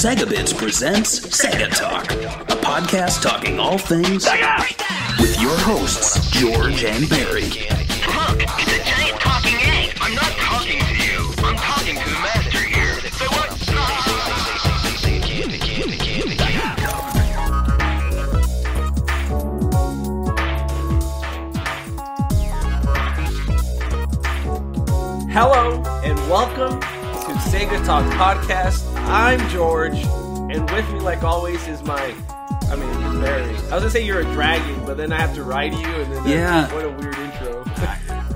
Sega Bits presents Sega Talk, a podcast talking all things Sega! with your hosts, George and Barry. Look, it's a giant talking egg. I'm not talking to you. I'm talking to the master here. Say what? Hello and welcome to Sega Talk Podcast. I'm George, and with me, like always, is my. I mean, Barry. I was gonna say you're a dragon, but then I have to ride you, and then Yeah. what a weird intro.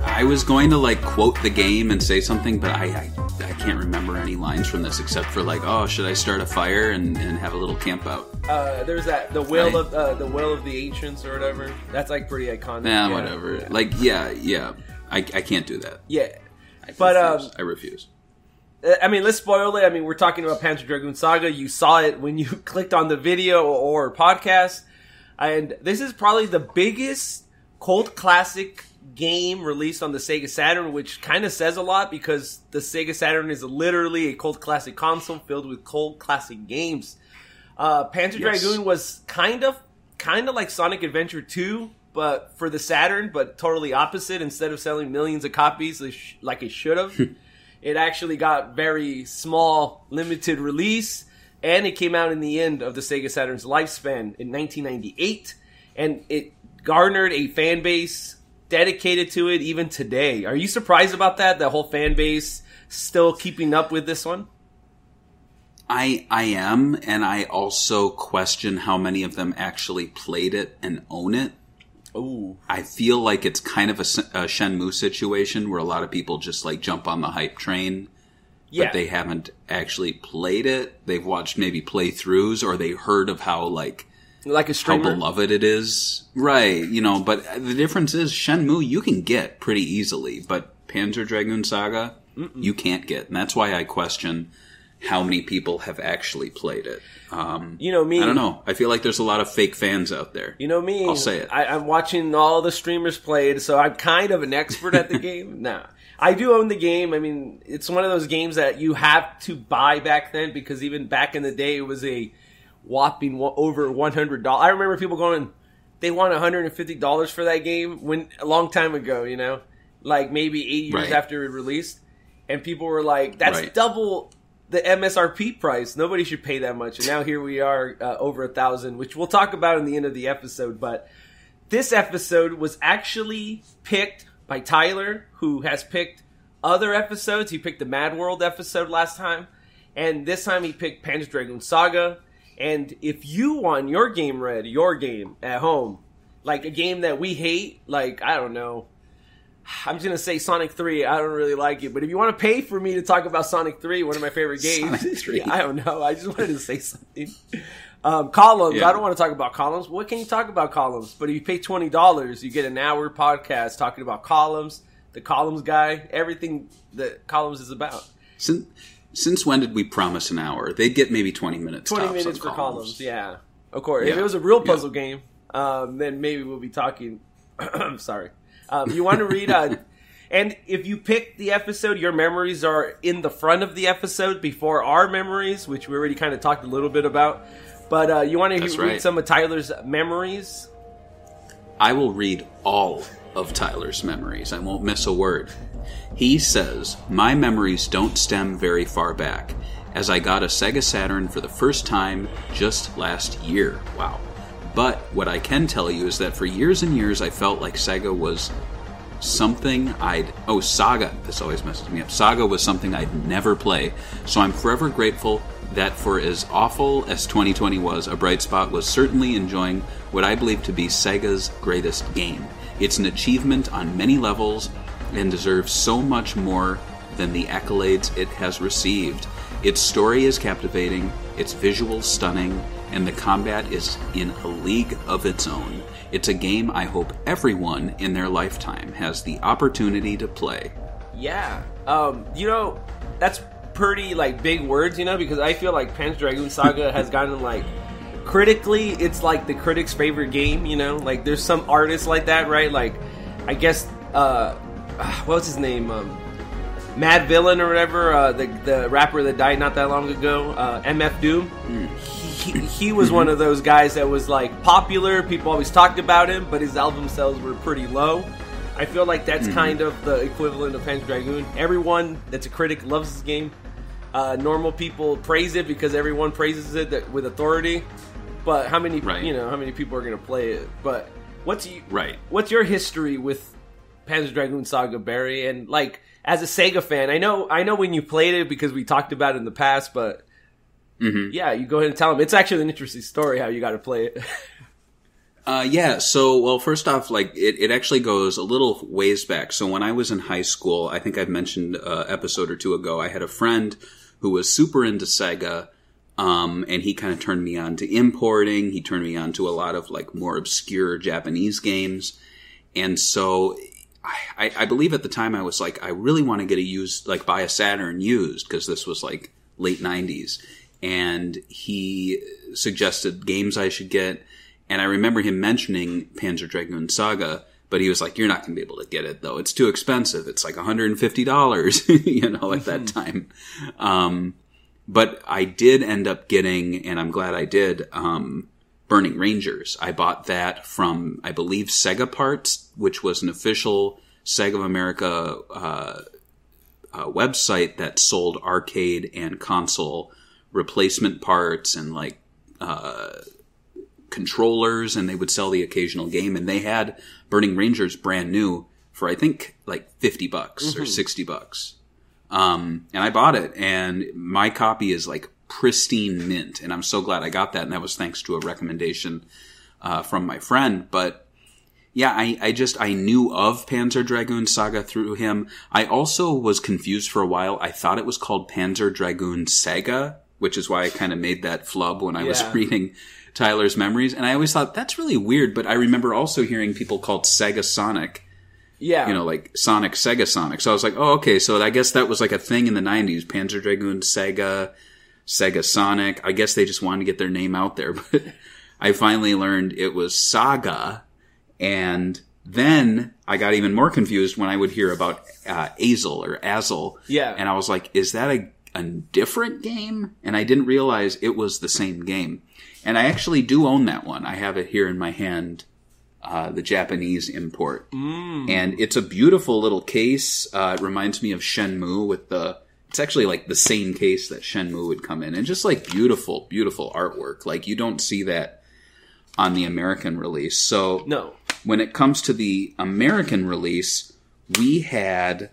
I was going to like quote the game and say something, but I, I I can't remember any lines from this except for like, oh, should I start a fire and, and have a little camp out? uh, there's that the will Right. of uh, the will of the ancients or whatever. That's like pretty iconic. Nah, Yeah, whatever. yeah. Like, yeah, yeah. I, I can't do that. yeah. I But, um, I refuse. Uh, I mean, let's spoil it. I mean, we're talking about Panzer Dragoon Saga. You saw it when you clicked on the video or podcast. And this is probably the biggest cult classic game released on the Sega Saturn, which kind of says a lot because the Sega Saturn is literally a cult classic console filled with cult classic games. Uh, Panzer Yes. Dragoon was kind of, kind of like Sonic Adventure 2, but for the Saturn, but totally opposite. Instead of selling millions of copies like it should have, it actually got very small, limited release, and it came out in the end of the Sega Saturn's lifespan in 1998, and it garnered a fan base dedicated to it even today. Are you surprised about that? The whole fan base still keeping up with this one? I I am, and I also question how many of them actually played it and own it. Ooh. I feel like it's kind of a Shenmue situation where a lot of people just like jump on the hype train, Yeah. but they haven't actually played it. They've watched maybe playthroughs or they heard of how like like a how beloved it is. Right, you know, but the difference is Shenmue you can get pretty easily, but Panzer Dragoon Saga you can't get. And that's why I question how many people have actually played it. Um, You know me. I don't know. I feel like there's a lot of fake fans out there. You know me. I'll say it. I, I'm watching all the streamers play it, so I'm kind of an expert at the game. Nah, I do own the game. I mean, it's one of those games that you have to buy back then because even back in the day, it was a whopping over one hundred dollars. I remember people going, they want one hundred and fifty dollars for that game when a long time ago. You know, like maybe eight years Right. after it released, and people were like, "That's Right. double." The MSRP price. Nobody should pay that much, and now here we are, uh, over a thousand, which we'll talk about in the end of the episode. But this episode was actually picked by Tyler, who has picked other episodes. He picked the Mad World episode last time, and this time he picked Panzer Dragoon Saga. And if you want your game read, your game at home, like a game that we hate, like I don't know, I'm just gonna say Sonic Three. I don't really like it, but if you want to pay for me to talk about Sonic Three, one of my favorite games, Sonic 3. I don't know. I just wanted to say something. Um, columns. Yeah. I don't want to talk about columns. What can you talk about columns? But if you pay twenty dollars, you get an hour podcast talking about columns. The columns guy, everything that columns is about. Since, since when did we promise an hour? They'd get maybe 20 minutes. Twenty minutes for columns. Yeah, of course. If it was a real Yeah. puzzle game, um, then maybe we'll be talking. I'm sorry. Um, you want to read? Uh, and if you pick the episode, your memories are in the front of the episode before our memories, which we already kind of talked a little bit about. But uh, you want to read right. some of Tyler's memories? I will read all of Tyler's memories. I won't miss a word. He says, My memories don't stem very far back, as I got a Sega Saturn for the first time just last year. Wow. But what I can tell you is that for years and years I felt like Sega was something I'd. Oh, Saga. This always messes me up. Saga was something I'd never play. So I'm forever grateful that for as awful as 2020 was, a bright spot was certainly enjoying what I believe to be Sega's greatest game. It's an achievement on many levels and deserves so much more than the accolades it has received. Its story is captivating, its visuals stunning, and the combat is in a league of its own. It's a game I hope everyone in their lifetime has the opportunity to play. Yeah. Um, you know, that's pretty like big words, you know, because I feel like Panzer Dragoon Saga has gotten like critically, it's like the critics' favorite game. You know, like there's some artists like that, right? Like, I guess, uh, was his name? Um, Madvillain or whatever, uh, the the rapper that died not that long ago, uh, MF Doom. He, he, he was one of those guys that was like popular. People always talked about him, but his album sales were pretty low. I feel like that's kind of the equivalent of Panzer Dragoon. Everyone that's a critic loves this game. Uh, normal people praise it because everyone praises it that, with authority. But how many, Right. you know, how many people are going to play it? But what's you, Right. What's your history with Panzer Dragoon Saga, Barry? And like as a Sega fan, I know, I know when you played it because we talked about it in the past. But yeah, you go ahead and tell them. It's actually an interesting story how you got to play it. Uh, yeah. So, well, first off, like it, it actually goes a little ways back. So when I was in high school, I think I've mentioned uh, episode or two ago, I had a friend who was super into Sega. Um, and he kind of turned me on to importing. He turned me on to a lot of like more obscure Japanese games. And so I, I believe at the time I was like, I really want to get a used, like buy a Saturn used because this was like late nineties. And he suggested games I should get. And I remember him mentioning Panzer Dragoon Saga, but he was like, you're not going to be able to get it though. It's too expensive. It's like $150, you know, at that time. Um, but I did end up getting, and I'm glad I did, um, Burning Rangers. I bought that from, I believe, Sega Parts, which was an official Sega of America uh, uh, website that sold arcade and console replacement parts and like uh, controllers, and they would sell the occasional game. And they had Burning Rangers brand new for I think like fifty bucks or sixty bucks. Um, and I bought it, and my copy is like pristine mint, and I'm so glad I got that. And that was thanks to a recommendation uh, from my friend. But yeah, I, I just I knew of Panzer Dragoon Saga through him. I also was confused for a while. I thought it was called Panzer Dragoon Saga, which is why I kind of made that flub when I was reading Tyler's memories. And I always thought that's really weird. But I remember also hearing people called Sega Sonic yeah, you know, like Sonic, Sega Sonic. So I was like, oh, okay. So I guess that was like a thing in the 90s. Panzer Dragoon, Sega, Sega Sonic. I guess they just wanted to get their name out there. But I finally learned it was Saga. And then I got even more confused when I would hear about uh, Azel or Azel. Yeah. And I was like, is that a, a different game? And I didn't realize it was the same game. And I actually do own that one. I have it here in my hand uh, the Japanese import, and it's a beautiful little case. Uh, it reminds me of Shenmue with the. It's actually like the same case that Shenmue would come in, and just like beautiful, beautiful artwork. Like you don't see that on the American release. So no, when it comes to the American release, we had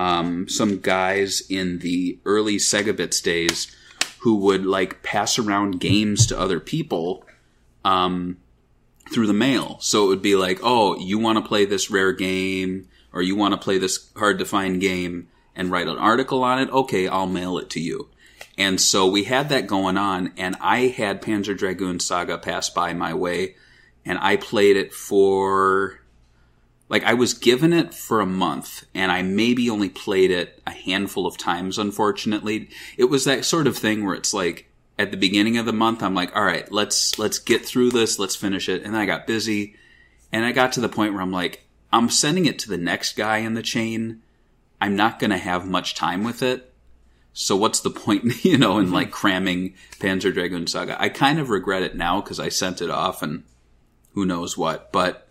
um, some guys in the early Sega Bits days who would like pass around games to other people um, through the mail. So it would be like, oh, you want to play this rare game, or you want to play this hard to find game, and write an article on it. Okay, I'll mail it to you. And so we had that going on, and I had Panzer Dragoon Saga pass by my way, and I played it for like I was given it for a month and I maybe only played it a handful of times unfortunately. It was that sort of thing where it's like at the beginning of the month I'm like, "All right, let's let's get through this, let's finish it." And then I got busy and I got to the point where I'm like, I'm sending it to the next guy in the chain. I'm not going to have much time with it. So what's the point, you know, in mm-hmm. like cramming Panzer Dragoon Saga? I kind of regret it now because I sent it off and who knows what, but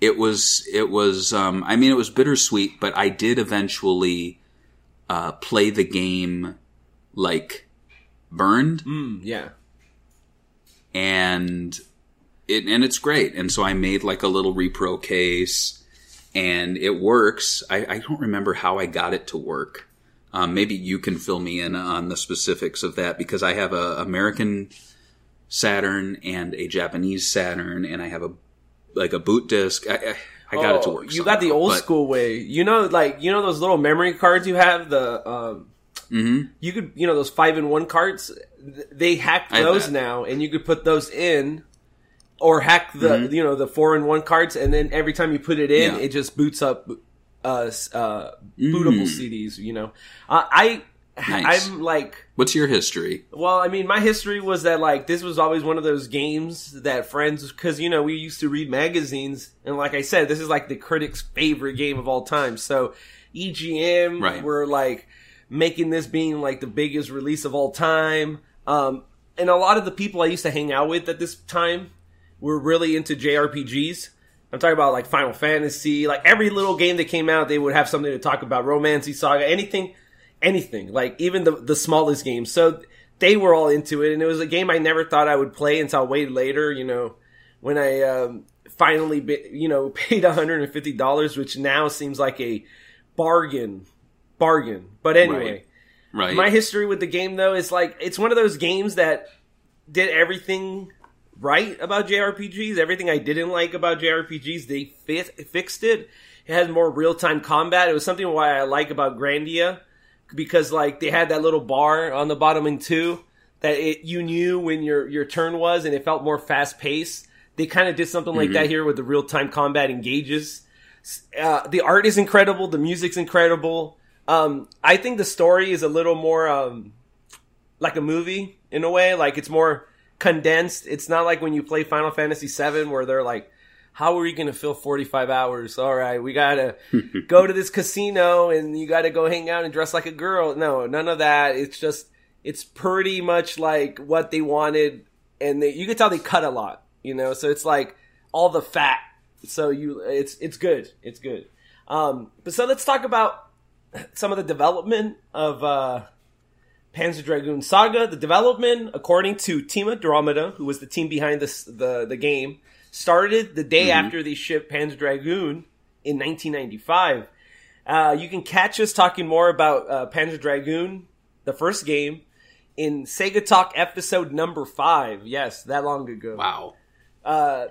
it was it was um, I mean it was bittersweet, but I did eventually uh, play the game like burned, Mm, yeah, and it and it's great. And so I made like a little repro case, and it works. I, I don't remember how I got it to work. Um, maybe you can fill me in on the specifics of that because I have a American Saturn and a Japanese Saturn, and I have a like a boot disc. I, I, I got it to Oh, work. You got the old but- school way. You know, like you know those little memory cards you have. The um, Mhm. you could you know those five in one cards. They hacked those now, and you could put those in, or hack the you know the four in one cards, and then every time you put it in, Mm-hmm. Yeah. it just boots up uh, uh, bootable Mm. CDs. You know, uh, I Nice. I'm like What's your history? Well, I mean, my history was that like this was always one of those games that friends, because you know we used to read magazines, and like I said, this is like the critics' favorite game of all time. So EGM Right. were like making this being like the biggest release of all time, um, and a lot of the people I used to hang out with at this time were really into JRPGs. I'm talking about like Final Fantasy, like every little game that came out, they would have something to talk about. Romancing Saga, anything, anything, like even the the smallest games. So they were all into it, and it was a game I never thought I would play until way later. You know, when I um, finally, you know, paid 150 dollars, which now seems like a bargain, bargain. But anyway. Right. My history with the game, though, is like it's one of those games that did everything right about JRPGs. Everything I didn't like about JRPGs, they fi- fixed it. It had more real time combat. It was something why I like about Grandia because like they had that little bar on the bottom in two that it you knew when your your turn was, and it felt more fast paced. They kind of did something like that here with the real time combat engages. Uh, the art is incredible. The music's incredible. Um, I think the story is a little more um, like a movie in a way. Like it's more condensed. It's not like when you play Final Fantasy VII where they're like, "How are we going to fill forty five hours? All right, we gotta go to this casino and you got to go hang out and dress like a girl." No, none of that. It's just it's pretty much like what they wanted, and they, you can tell they cut a lot. You know, so it's like all the fat. So you, it's it's good. It's good. Um, but so let's talk about some of the development of uh, Panzer Dragoon Saga. The development, according to Team Andromeda, who was the team behind this, the the game, started the day after they shipped Panzer Dragoon in 1995. Uh, you can catch us talking more about uh, Panzer Dragoon, the first game, in Sega Talk episode number five. Yes, that long ago wow. uh,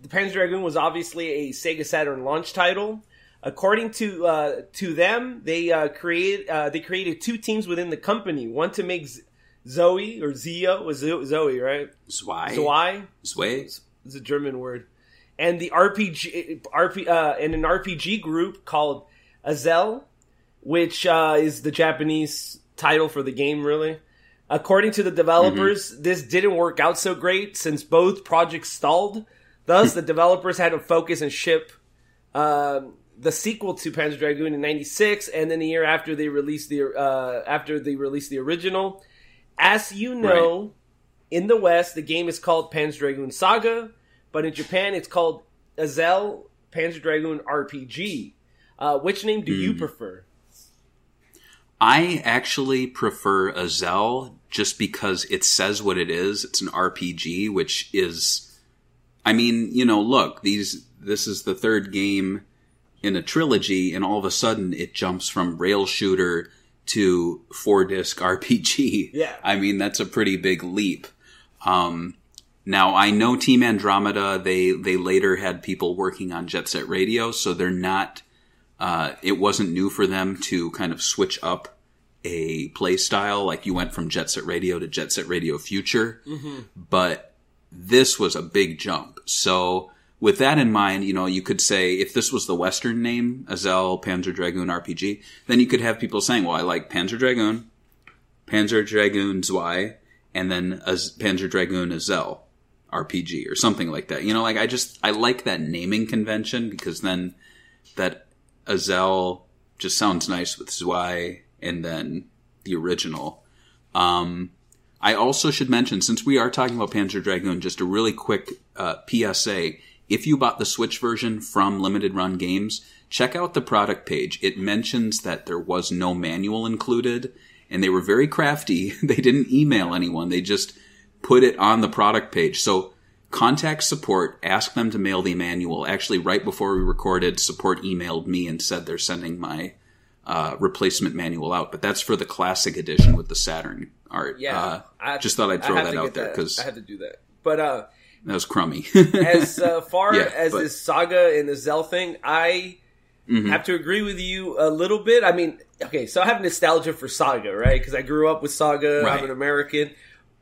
the Panzer Dragoon was obviously a Sega Saturn launch title. According to uh, to them, they uh, create uh, they created two teams within the company. One to make Z- Zoe or Zio was Zoe, right? Zwei. Zwei. Zwei. It's a German word. And the RPG, RP, uh, and an RPG group called Azel, which uh, is the Japanese title for the game, really. According to the developers, this didn't work out so great since both projects stalled. Thus, the developers had to focus and ship um, the sequel to Panzer Dragoon in '96, and then the year after they released the uh, after they released the original. As you know, in the West, the game is called Panzer Dragoon Saga, but in Japan, it's called Azel Panzer Dragoon RPG. Uh, which name do you prefer? I actually prefer Azel just because it says what it is. It's an RPG, which is, I mean, you know, look, these, this is the third game in a trilogy, and all of a sudden it jumps from rail shooter to four disc RPG. Yeah. I mean, that's a pretty big leap. Um, now I know Team Andromeda, they, they later had people working on Jet Set Radio, so they're not, uh, it wasn't new for them to kind of switch up a play style. Like you went from Jet Set Radio to Jet Set Radio Future, but this was a big jump. So with that in mind, you know, you could say if this was the Western name, Azel Panzer Dragoon RPG, then you could have people saying, well, I like Panzer Dragoon, Panzer Dragoon Zwei, and then Az- Panzer Dragoon Azel RPG or something like that. You know, like I just, I like that naming convention because then that Azel just sounds nice with Zwei and then the original. Um, I also should mention, since we are talking about Panzer Dragoon, just a really quick uh, PSA. If you bought the Switch version from Limited Run Games, check out the product page. It mentions that there was no manual included, and they were very crafty. they didn't email anyone, they just put it on the product page. So contact support, ask them to mail the manual. Actually, right before we recorded, support emailed me and said they're sending my uh, replacement manual out, but that's for the classic edition with the Saturn art. Yeah, uh, I- just thought I'd throw that out there because I had to do that. But uh, that was crummy. as uh, far Yeah, as but- this saga and the Zell thing, I Mm-hmm. have to agree with you a little bit. I mean, okay, so I have nostalgia for Saga, right? Because I grew up with Saga. Right. I'm an American,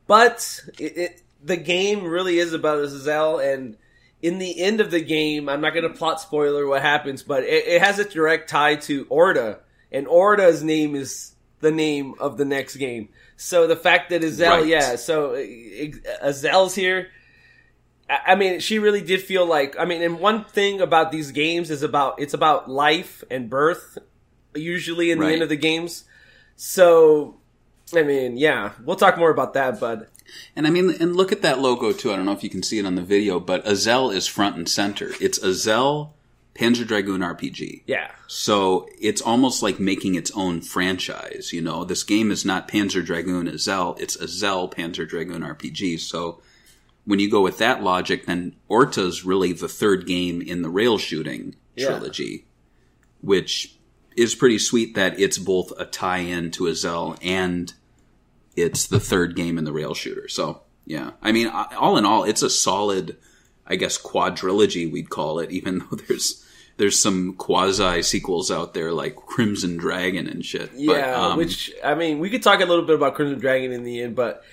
but it, it, the game really is about Zell, and in the end of the game, I'm not going to plot spoiler what happens, but it, it has a direct tie to Orta, and Orta's name is the name of the next game. So the fact that Azel, Right. yeah, so uh, Azel's here. I I mean, she really did feel like. I mean, and one thing about these games is about it's about life and birth, usually in the end of the games. So, I mean, yeah, we'll talk more about that, but And I mean, and look at that logo too. I don't know if you can see it on the video, but Azel is front and center. It's Azel Panzer Dragoon RPG. yeah, So it's almost like making its own franchise. You know, this game is not Panzer Dragoon Azel. it's Azel Panzer Dragoon RPG. So when you go with that logic, then Orta's really the third game in the rail shooting Yeah. trilogy, which is pretty sweet. That it's both a tie-in to Azel and it's the third game in the rail shooter. So yeah, I mean, all in all, it's a solid, I guess, quadrilogy we'd call it, even though there's there's some quasi sequels out there like Crimson Dragon and shit. yeah. But, um, which I mean, we could talk a little bit about Crimson Dragon in the end, but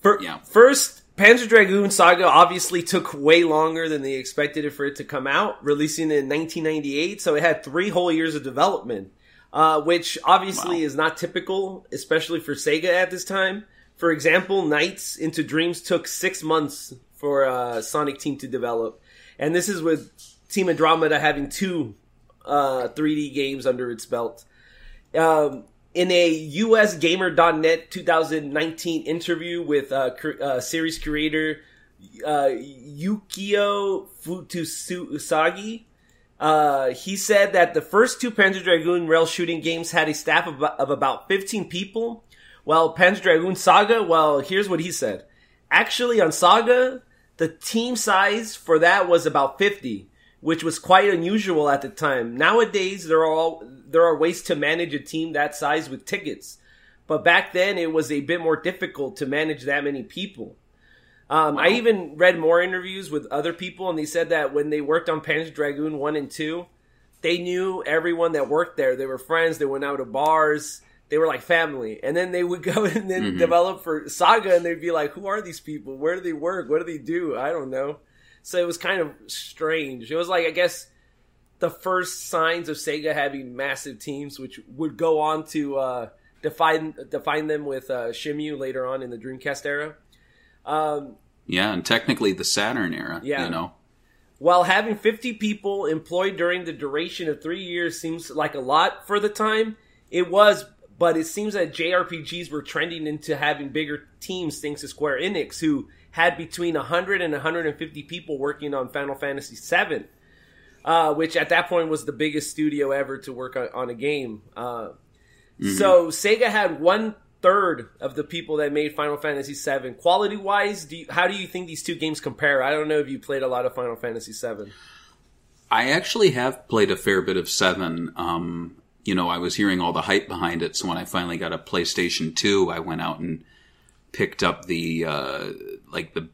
fir- Yeah. first. Panzer Dragoon Saga obviously took way longer than they expected it for it to come out, releasing in 1998. So it had three whole years of development, uh, which obviously Wow. is not typical, especially for Sega at this time. For example, Nights into Dreams took six months for uh, Sonic Team to develop, and this is with Team Andromeda having two uh, 3D games under its belt. Um, in a USGamer.net 2019 interview with uh, uh, series creator uh, Yukio Futatsugi, uh, he said that the first two Panzer Dragoon rail shooting games had a staff of, of about 15 people, while Panzer Dragoon Saga, well, here's what he said. Actually, on Saga, the team size for that was about 50, which was quite unusual at the time. Nowadays, there are all, there are ways to manage a team that size with tickets, but back then it was a bit more difficult to manage that many people. Um, I even read more interviews with other people, and they said that when they worked on Panzer Dragoon 1 and 2, they knew everyone that worked there. They were friends, they went out to bars, they were like family. And then they would go and then develop for Saga, and they'd be like, who are these people? Where do they work? What do they do? I don't know. So it was kind of strange. It was like, I guess, the first signs of Sega having massive teams, which would go on to uh, define define them with uh, Shenmue later on in the Dreamcast era. Um, yeah, and technically the Saturn era. Yeah. you know. While having 50 people employed during the duration of three years seems like a lot for the time, it was, but it seems that JRPGs were trending into having bigger teams thanks to Square Enix, who had between 100 and 150 people working on Final Fantasy VII, uh, which at that point was the biggest studio ever to work on, on a game. Uh, So Sega had one third of the people that made Final Fantasy VII. Quality wise, do you, how do you think these two games compare? I don't know if you played a lot of Final Fantasy VII. I actually have played a fair bit of Seven. Um, you know, I was hearing all the hype behind it, so when I finally got a PlayStation Two, I went out and picked up the uh, like the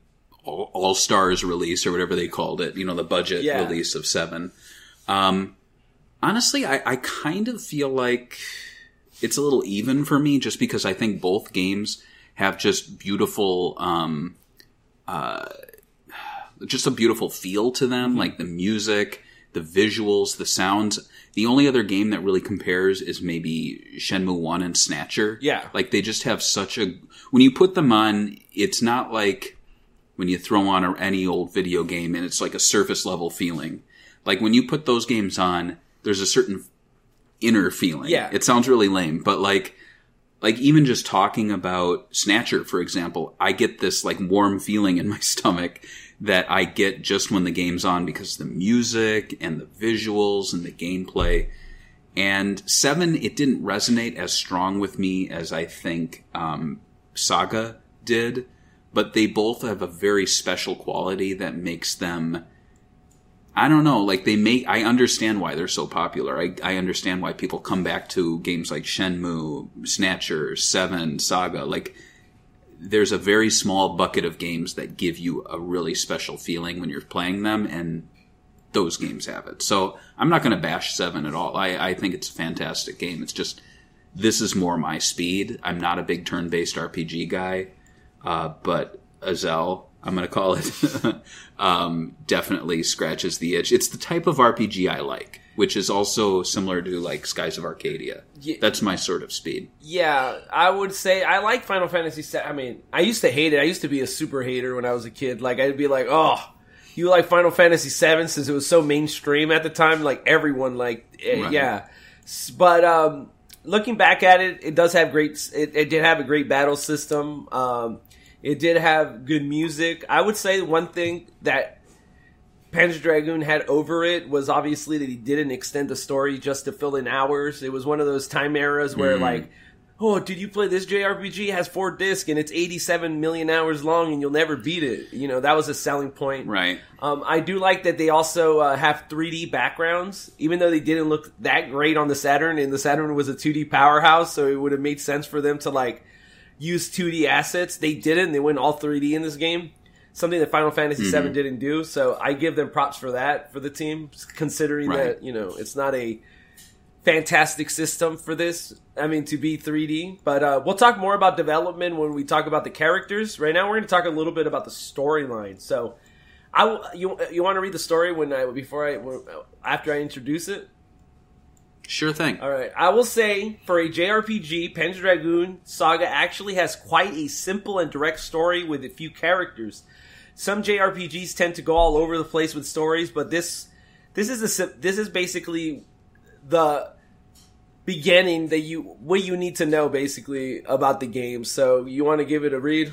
All Stars release or whatever they called it. You know, the budget Yeah. release of Seven. Um, honestly, I, I kind of feel like it's a little even for me, just because I think both games have just beautiful. Um, uh, just a beautiful feel to them, Mm-hmm. like the music, the visuals, the sounds. The only other game that really compares is maybe Shenmue 1 and Snatcher. Yeah. Like they just have such a when you put them on, it's not like when you throw on any old video game and it's like a surface level feeling. Like when you put those games on, there's a certain inner feeling. Yeah. It sounds really lame, but like like even just talking about Snatcher, for example, I get this like warm feeling in my stomach that I get just when the game's on because the music and the visuals and the gameplay. And seven, it didn't resonate as strong with me as I think um, Saga did, but they both have a very special quality that makes them. I don't know, like they make. I understand why they're so popular. I, I understand why people come back to games like Shenmue, Snatcher, Seven, Saga. Like there's a very small bucket of games that give you a really special feeling when you're playing them, and those games have it. So I'm not going to bash Seven at all. I, I think it's a fantastic game. It's just this is more my speed. I'm not a big turn-based RPG guy, uh, but Azel, I'm going to call it, um, definitely scratches the itch. It's the type of RPG I like. which is also similar to like Skies of Arcadia. Ye- That's my sort of speed. Yeah, I would say I like Final Fantasy. VII. I mean, I used to hate it. I used to be a super hater when I was a kid. Like I'd be like, "Oh, you like Final Fantasy VII since it was so mainstream at the time. Like everyone, like eh, Right. yeah." But um, looking back at it, it does have great. It, it did have a great battle system. Um, it did have good music. I would say one thing that Panzer Dragoon had over it was obviously that he didn't extend the story just to fill in hours. It was one of those time eras where Mm. like, oh, did you play this JRPG? It has four discs and it's 87 million hours long and you'll never beat it. You know, that was a selling point. Right. Um, I do like that they also uh, have 3D backgrounds, even though they didn't look that great on the Saturn, and the Saturn was a 2D powerhouse, so it would have made sense for them to like use 2D assets. They didn't; they went all 3D in this game, something that Final Fantasy VII didn't do. So I give them props for that for the team, considering Right. that you know it's not a fantastic system for this. I mean, to be 3D. But uh, we'll talk more about development when we talk about the characters. Right now, we're going to talk a little bit about the storyline. So, I you you want to read the story when I before I after I introduce it. Sure thing. All right, I will say for a JRPG, Panzer Dragoon Saga actually has quite a simple and direct story with a few characters. Some JRPGs tend to go all over the place with stories, but this this is a this is basically the beginning that you what you need to know basically about the game. So you want to give it a read?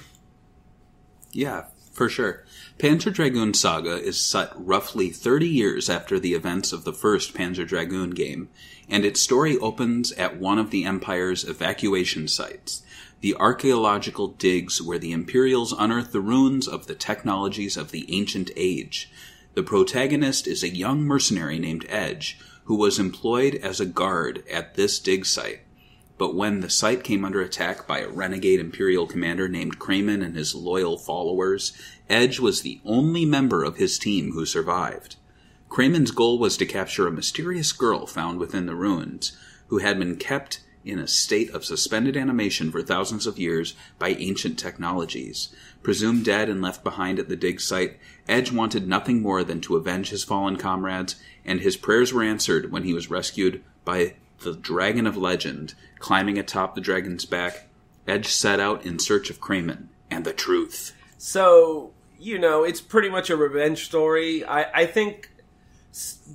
Yeah, for sure. Panzer Dragoon Saga is set roughly 30 years after the events of the first Panzer Dragoon game, and its story opens at one of the Empire's evacuation sites, the archaeological digs where the Imperials unearth the ruins of the technologies of the Ancient Age. The protagonist is a young mercenary named Edge, who was employed as a guard at this dig site. But when the site came under attack by a renegade Imperial commander named Craymen and his loyal followers, Edge was the only member of his team who survived. Craymen's goal was to capture a mysterious girl found within the ruins, who had been kept in a state of suspended animation for thousands of years by ancient technologies. Presumed dead and left behind at the dig site, Edge wanted nothing more than to avenge his fallen comrades, and his prayers were answered when he was rescued by the Dragon of Legend. Climbing atop the dragon's back, Edge set out in search of Craymen and the truth. So you know, it's pretty much a revenge story. I, I think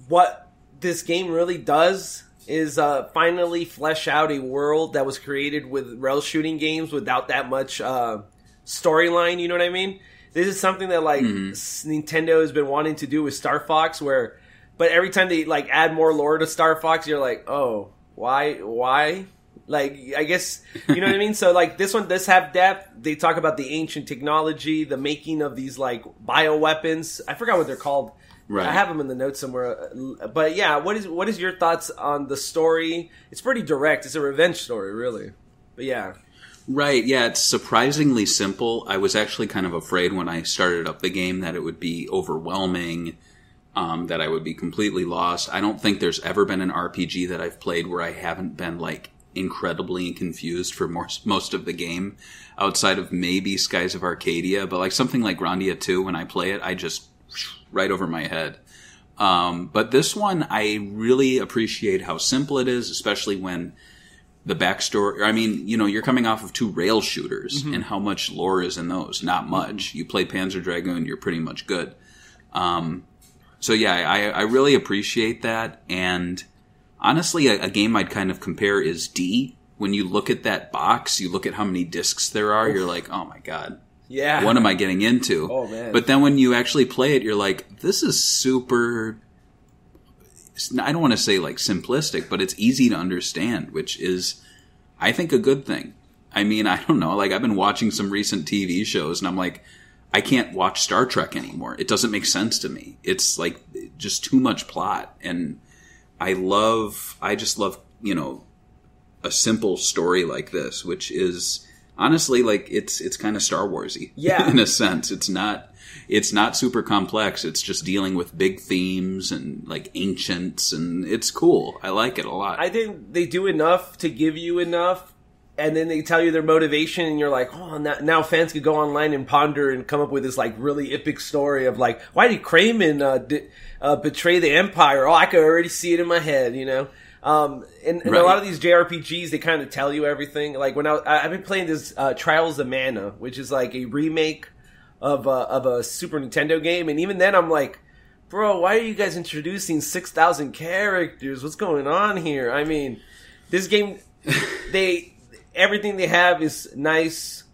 what this game really does is uh, finally flesh out a world that was created with rail shooting games without that much uh, storyline. You know what I mean? This is something that like s- Nintendo has been wanting to do with Star Fox, where but every time they like add more lore to Star Fox, you're like, oh, why, why? Like, I guess you know what I mean. So, like, this one does have depth. They talk about the ancient technology, the making of these like bioweapons. I forgot what they're called. Right. I have them in the notes somewhere. Uh, But yeah, what is what is your thoughts on the story? It's pretty direct. It's a revenge story, really. But yeah, Right, yeah, it's surprisingly simple. I was actually kind of afraid when I started up the game that it would be overwhelming, um, that I would be completely lost. I don't think there's ever been an RPG that I've played where I haven't been like incredibly confused for more, most of the game, outside of maybe Skies of Arcadia, but like something like Grandia 2, when I play it, I just right over my head. Um, but this one, I really appreciate how simple it is, especially when the backstory. I mean, you know, you're coming off of two rail shooters, and how much lore is in those? Not much. You play Panzer Dragoon, you're pretty much good. Um, so yeah, I, I really appreciate that. And honestly, a, a game I'd kind of compare is D. When you look at that box, you look at how many discs there are, you're like, oh my god, yeah. what am I getting into? Oh, man. But then when you actually play it, you're like, this is super. I don't want to say like simplistic, but it's easy to understand, which is, I think, a good thing. I mean, I don't know. Like, I've been watching some recent TV shows, and I'm like, I can't watch Star Trek anymore. It doesn't make sense to me. It's like just too much plot, and I love. I just love, you know, a simple story like this, which is honestly like it's it's kind of Star Warsy. Yeah. in a sense, it's not it's not super complex. It's just dealing with big themes and like ancients, and it's cool. I like it a lot. I think they do enough to give you enough and then they tell you their motivation, and you're like, oh, now, now fans could go online and ponder and come up with this like really epic story of like, why did Craymen uh, di- uh, betray the Empire? Oh, I could already see it in my head, you know. Um, and, and a lot of these JRPGs, they kind of tell you everything. Like when I, I've been playing this uh, Trials of Mana, which is like a remake of a, of a Super Nintendo game, and even then, I'm like, bro, why are you guys introducing six thousand characters? What's going on here? I mean, this game, they everything they have is nice.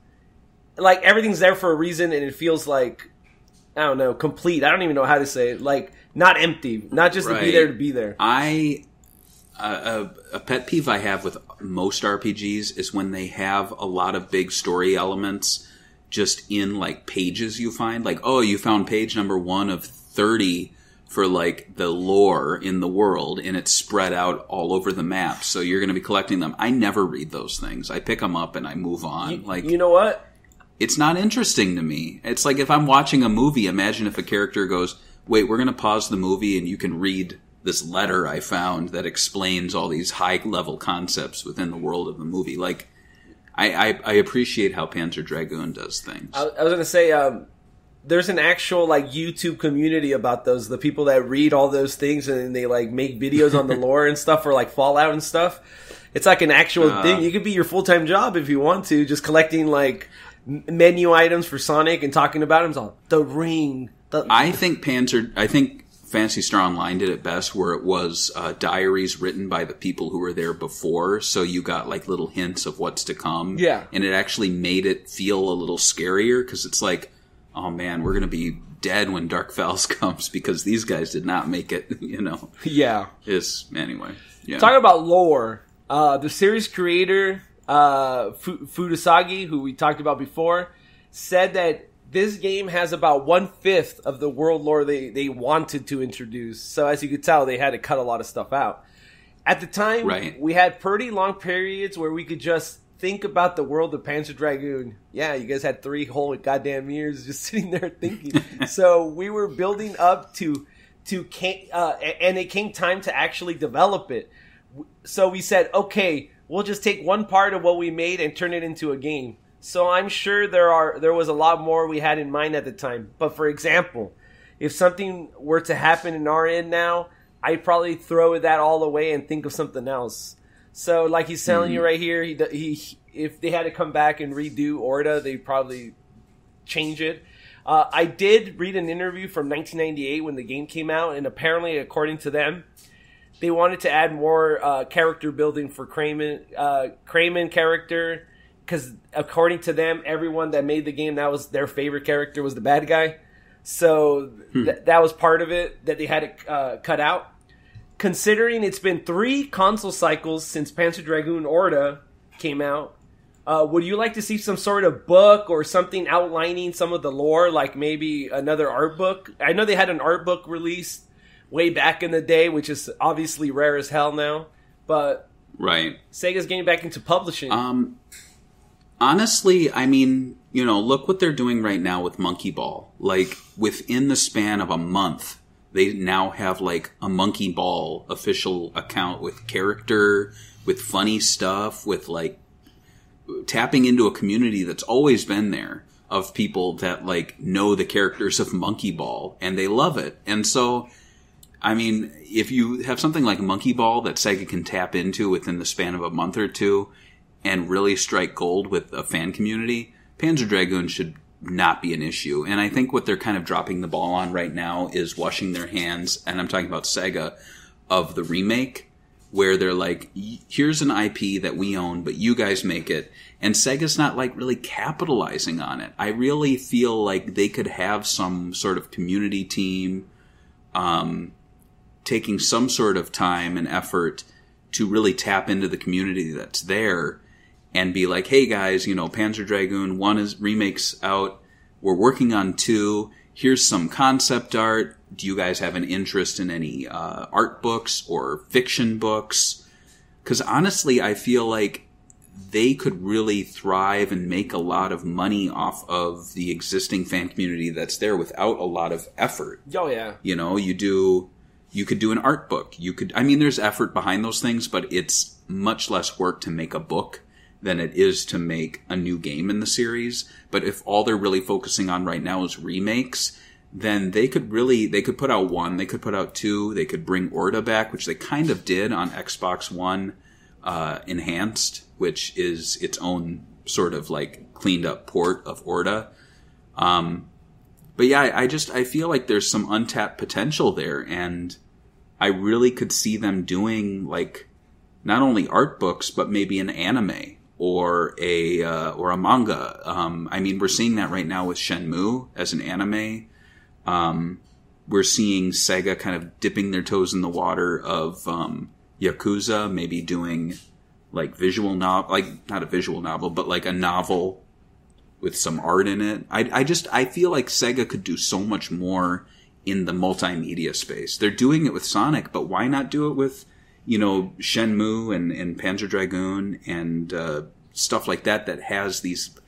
Like everything's there for a reason, and it feels like I don't know, complete. I don't even know how to say it. Like not empty, not just to be there to be there. I a, a, a pet peeve I have with most RPGs is when they have a lot of big story elements just in like pages you find. Like, oh, you found page number one of thirty for like the lore in the world, and it's spread out all over the map. So you're going to be collecting them. I never read those things. I pick them up and I move on. like, You know what? it's not interesting to me. It's like if I'm watching a movie, imagine if a character goes, wait, we're going to pause the movie and you can read this letter I found that explains all these high level concepts within the world of the movie. Like, I, I, I appreciate how Panzer Dragoon does things. I, I was gonna say, um, there's an actual like YouTube community about those. The people that read all those things and they like make videos on the lore and stuff, or like Fallout and stuff. It's like an actual Uh. thing. You could be your full time job if you want to, just collecting like menu items for Sonic and talking about them. It's all the ring. The, I think Panzer, I think Phantasy Star Online did it best, where it was uh, diaries written by the people who were there before, so you got like little hints of what's to come. Yeah. and it actually made it feel a little scarier because it's like, oh man, we're gonna be dead when Dark Falz comes because these guys did not make it. You know, yeah. is anyway. Yeah, Talking about lore, uh, the series creator uh, Fu- Futatsugi, who we talked about before, said that this game has about one fifth of the world lore they, they wanted to introduce. So as you could tell, they had to cut a lot of stuff out. At the time, Right. we had pretty long periods where we could just think about the world of Panzer Dragoon. Yeah, you guys had three whole goddamn years just sitting there thinking. so we were building up to to uh, and it came time to actually develop it. So we said, okay, we'll just take one part of what we made and turn it into a game. So I'm sure there are there was a lot more we had in mind at the time. But for example, if something were to happen in our end now, I'd probably throw that all away and think of something else. So like he's telling you right here, he, he if they had to come back and redo Orta, they'd probably change it. Uh, I did read an interview from 1998 when the game came out, and apparently, according to them, they wanted to add more uh, character building for Craymen, uh, Craymen character, because according to them, everyone that made the game that was their favorite character was the bad guy. So th- that was part of it that they had to uh, cut out. Considering it's been three console cycles since Panzer Dragoon Orta came out, uh, would you like to see some sort of book or something outlining some of the lore, like maybe another art book? I know they had an art book released way back in the day, which is obviously rare as hell now. But right. Sega's getting back into publishing. Um, honestly, I mean, you know, look what they're doing right now with Monkey Ball. Like within the span of a month, they now have like a Monkey Ball official account with character, with funny stuff, with like tapping into a community that's always been there of people that like know the characters of Monkey Ball and they love it. And so I mean, if you have something like Monkey Ball that Sega can tap into within the span of a month or two and really strike gold with a fan community, Panzer Dragoon should not be an issue. And I think what they're kind of dropping the ball on right now is washing their hands, and I'm talking about Sega, of the remake, where they're like, here's an IP that we own, but you guys make it. And Sega's not like really capitalizing on it. I really feel like they could have some sort of community team um, taking some sort of time and effort to really tap into the community that's there and be like, hey guys, you know, Panzer Dragoon one is remakes out. We're working on two. Here's some concept art. Do you guys have an interest in any uh, art books or fiction books? Because honestly, I feel like they could really thrive and make a lot of money off of the existing fan community that's there without a lot of effort. oh yeah, You know, you do, you could do an art book. You could, I mean, there's effort behind those things, but it's much less work to make a book than it is to make a new game in the series. But if all they're really focusing on right now is remakes, then they could really they could put out one, they could put out two, they could bring Orta back, which they kind of did on Xbox One uh, enhanced, which is its own sort of like cleaned up port of Orta. Um, but yeah, I, I just I feel like there's some untapped potential there, and I really could see them doing like not only art books but maybe an anime or a uh, or a manga. Um, I mean, we're seeing that right now with Shenmue as an anime. Um, we're seeing Sega kind of dipping their toes in the water of um, Yakuza, maybe doing like visual novel, like not a visual novel, but like a novel with some art in it. I, I just I feel like Sega could do so much more in the multimedia space. They're doing it with Sonic, but why not do it with you know Shenmue and, and Panzer Dragoon and uh, stuff like that that has these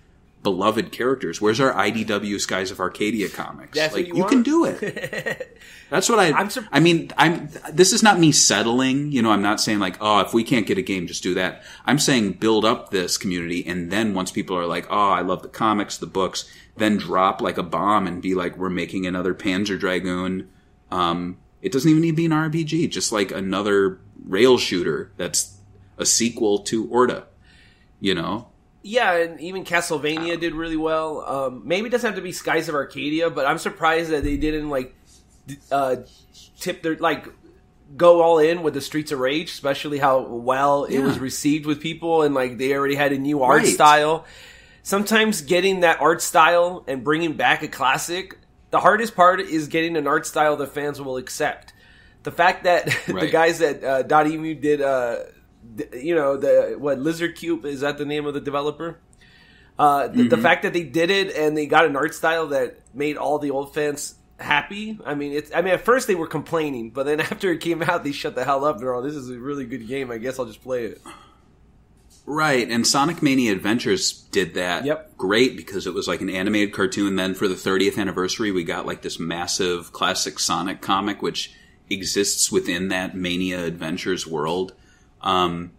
beloved characters. Where's our IDW Skies of Arcadia comics? That's like what you can do it. That's what I. I'm sur- I mean, I'm. This is not me settling. You know, I'm not saying like, oh, if we can't get a game, just do that. I'm saying build up this community, and then once people are like, oh, I love the comics, the books, then drop like a bomb and be like, we're making another Panzer Dragoon. Um, it doesn't even need to be an RPG, just like another rail shooter that's a sequel to Orta. You know, Yeah, and even Castlevania did really well. Um, maybe it doesn't have to be Skies of Arcadia, but I'm surprised that they didn't like uh, tip their like go all in with the Streets of Rage, especially how well it was received with people, and like they already had a new art Right. style. Sometimes getting that art style and bringing back a classic, the hardest part is getting an art style that fans will accept. The fact that the guys at uh, Dotemu did, uh, th- you know, the what Lizardcube is that the name of the developer? Uh, the, the fact that they did it and they got an art style that made all the old fans happy. I mean, it's. I mean, at first they were complaining, but then after it came out, they shut the hell up. And they're all, "This is a really good game. I guess I'll just play it." Right, and Sonic Mania Adventures did that Yep. great because it was like an animated cartoon. Then for the 30th anniversary, we got like this massive classic Sonic comic, which exists within that Mania Adventures world. Um,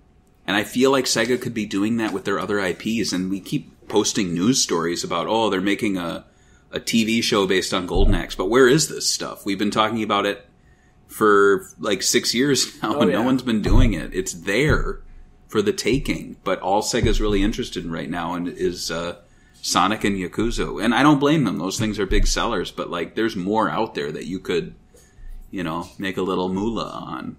and I feel like Sega could be doing that with their other IPs. And we keep posting news stories about, oh, they're making a, a TV show based on Golden Axe. But where is this stuff? We've been talking about it for like six years now, Oh, and yeah. no one's been doing it. It's there for the taking. But all Sega's really interested in right now and is uh, Sonic and Yakuza. And I don't blame them; those things are big sellers. But like, there's more out there that you could, you know, make a little moolah on.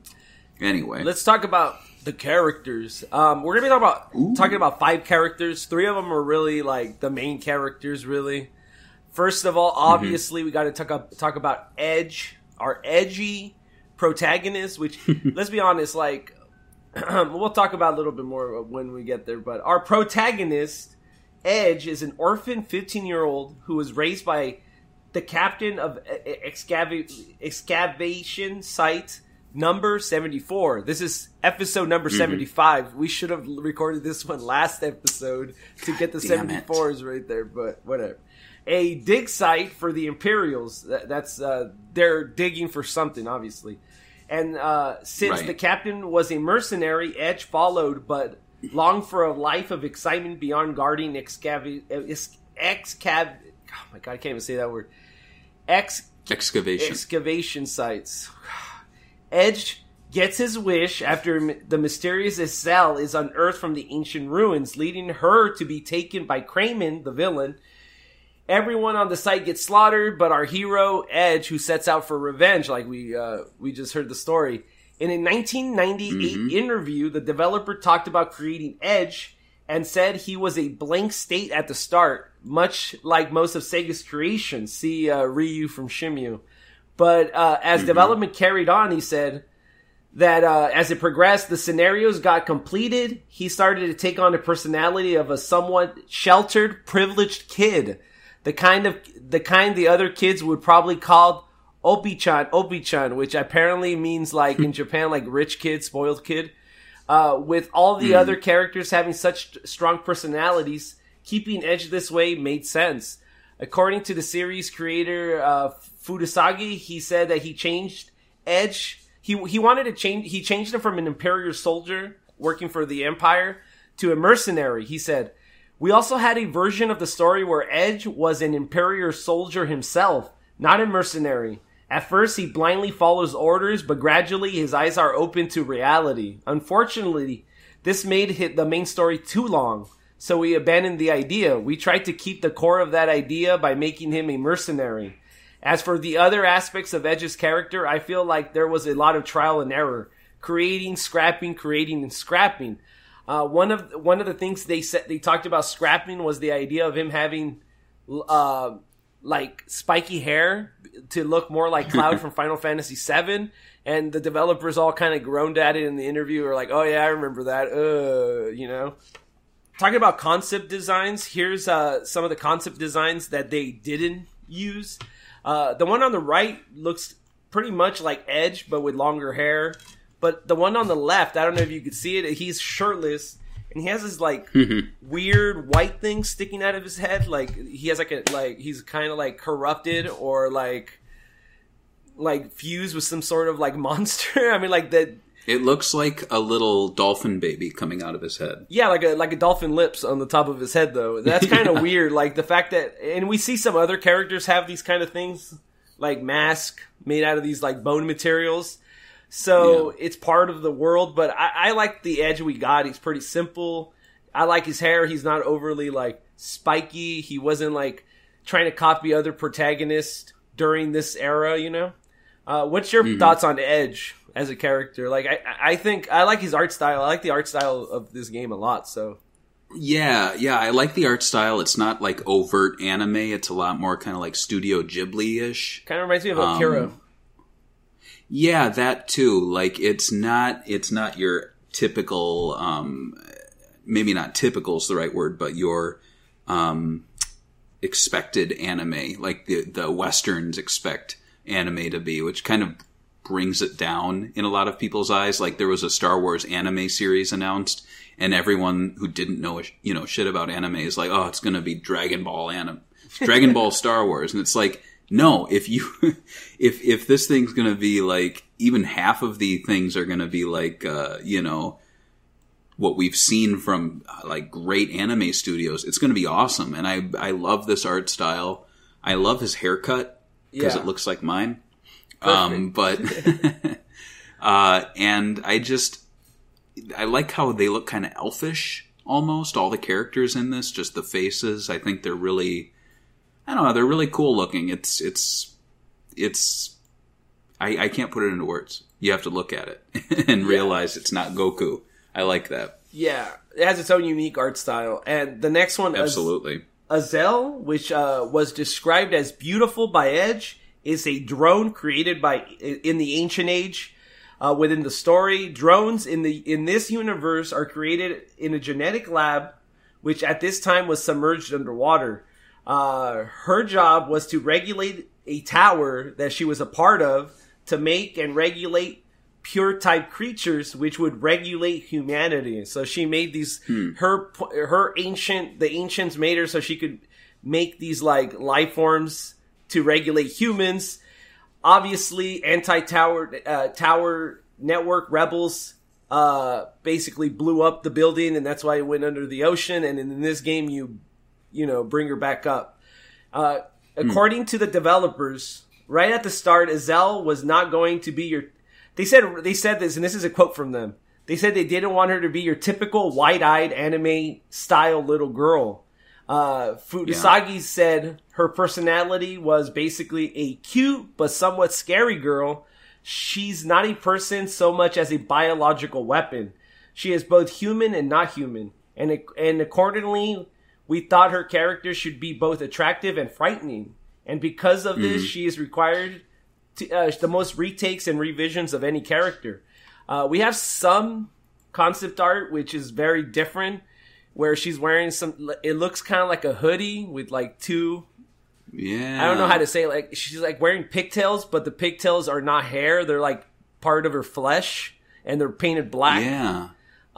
Anyway, Let's talk about the characters. Um, we're gonna be talking about talking about five characters. Three of them are really like the main characters. Really, first of all, obviously we got to talk up, talk about Edge, our edgy protagonist. Which, let's be honest, like we'll talk about a little bit more when we get there. But our protagonist, Edge, is an orphan 15 year old who was raised by the captain of excava- excavation site number 74. This is episode number 75. We should have recorded this one last episode to get the damn it. 74s right there, but whatever. A dig site for the Imperials. That's uh, they're digging for something, obviously. And uh, since Right. the captain was a mercenary, Edge followed, but longed for a life of excitement beyond guarding excav- ex- excav- Oh my god, I can't even say that word. Ex excavation. excavation sites. Edge gets his wish after the mysterious Estelle is unearthed from the ancient ruins, leading her to be taken by Craymen, the villain. Everyone on the site gets slaughtered, but our hero Edge, who sets out for revenge, like we uh, we just heard the story. In a 1998 interview, the developer talked about creating Edge and said he was a blank state at the start, much like most of Sega's creations. See uh, Ryu from Shenmue. But uh, as development carried on, he said that uh, as it progressed, the scenarios got completed. He started to take on the personality of a somewhat sheltered, privileged kid, the kind of the kind the other kids would probably call obi-chan, obi-chan, which apparently means like in Japan, like rich kid, spoiled kid. Uh, with all the other characters having such strong personalities, keeping Edge this way made sense. According to the series creator uh, Futatsugi, he said that he changed Edge. He he wanted to change. He changed him from an Imperial soldier working for the Empire to a mercenary. He said, We also had a version of the story where Edge was an Imperial soldier himself, not a mercenary. At first, he blindly follows orders, but gradually his eyes are open to reality. Unfortunately, this made the main story too long, so we abandoned the idea. We tried to keep the core of that idea by making him a mercenary. As for the other aspects of Edge's character, I feel like there was a lot of trial and error, creating, scrapping, creating, and scrapping. Uh, one of one of the things they said they talked about scrapping was the idea of him having uh, like spiky hair to look more like Cloud from Final Fantasy VII, and the developers all kind of groaned at it in the interview. Or like, "Oh yeah, I remember that." Uh, you know. Talking about concept designs, here's uh, some of the concept designs that they didn't use. Uh, the one on the right looks pretty much like Edge, but with longer hair. But the one on the left, I don't know if you can see it. He's shirtless, and he has this like mm-hmm. weird white thing sticking out of his head. Like he has like a like he's kind of like corrupted or like like fused with some sort of like monster. I mean, like that. It looks like a little dolphin baby coming out of his head. Yeah, like a like a dolphin lips on the top of his head though. That's kind of weird. Like the fact that and we see some other characters have these kind of things like mask made out of these like bone materials. So it's part of the world, but I, I like the edge we got. He's pretty simple. I like his hair. He's not overly like spiky. He wasn't like trying to copy other protagonists during this era, you know? Uh, what's your thoughts on Edge as a character? Like, I, I think I like his art style. I like the art style of this game a lot. So, Yeah, yeah, I like the art style. It's not like overt anime. It's a lot more kind of like Studio Ghibli ish. kind of reminds me of Um, Akira. Yeah, that too. Like it's not it's not your typical um maybe not typical is the right word, but your um expected anime, like the the westerns expect anime to be, which kind of brings it down in a lot of people's eyes. Like there was a Star Wars anime series announced and everyone who didn't know you know shit about anime is like, "Oh, it's going to be Dragon Ball anime. Dragon Ball Star Wars." And it's like no, if you if if this thing's gonna be like even half of the things are gonna be like uh, you know what we've seen from uh, like great anime studios, it's gonna be awesome. And I I love this art style. I love his haircut because Yeah. it looks like mine. Um, but uh, and I just I like how they look kind of elfish almost. All the characters in this, just the faces. I think they're really I don't know. They're really cool looking. It's it's it's. I, I can't put it into words. You have to look at it and realize it's not Goku. I like that. Yeah, it has its own unique art style. And the next one, Absolutely. Azel, which uh, was described as beautiful by Edge, is a drone created by in the ancient age. Uh, within the story, drones in the in this universe are created in a genetic lab, which at this time was submerged underwater. Uh, her job was to regulate a tower that she was a part of to make and regulate pure type creatures which would regulate humanity. So she made these her her ancient the ancients made her so she could make these like life forms to regulate humans. Obviously anti-tower uh, tower network rebels uh basically blew up the building and that's why it went under the ocean. And in this game you you know bring her back up. Uh according to the developers right at the start Azel was not going to be your they said they said this and this is a quote from them. They said they didn't want her to be your typical wide-eyed anime style little girl. Uh, Futatsugi said her personality was basically a cute but somewhat scary girl. She's not a person so much as a biological weapon. She is both human and not human, and and accordingly, we thought her character should be both attractive and frightening. And because of this, she is required to, uh, the most retakes and revisions of any character. Uh, we have some concept art which is very different where she's wearing some it looks kind of like a hoodie with like two Yeah. i don't know how to say it, like she's like wearing pigtails but the pigtails are not hair they're like part of her flesh and they're painted black Yeah.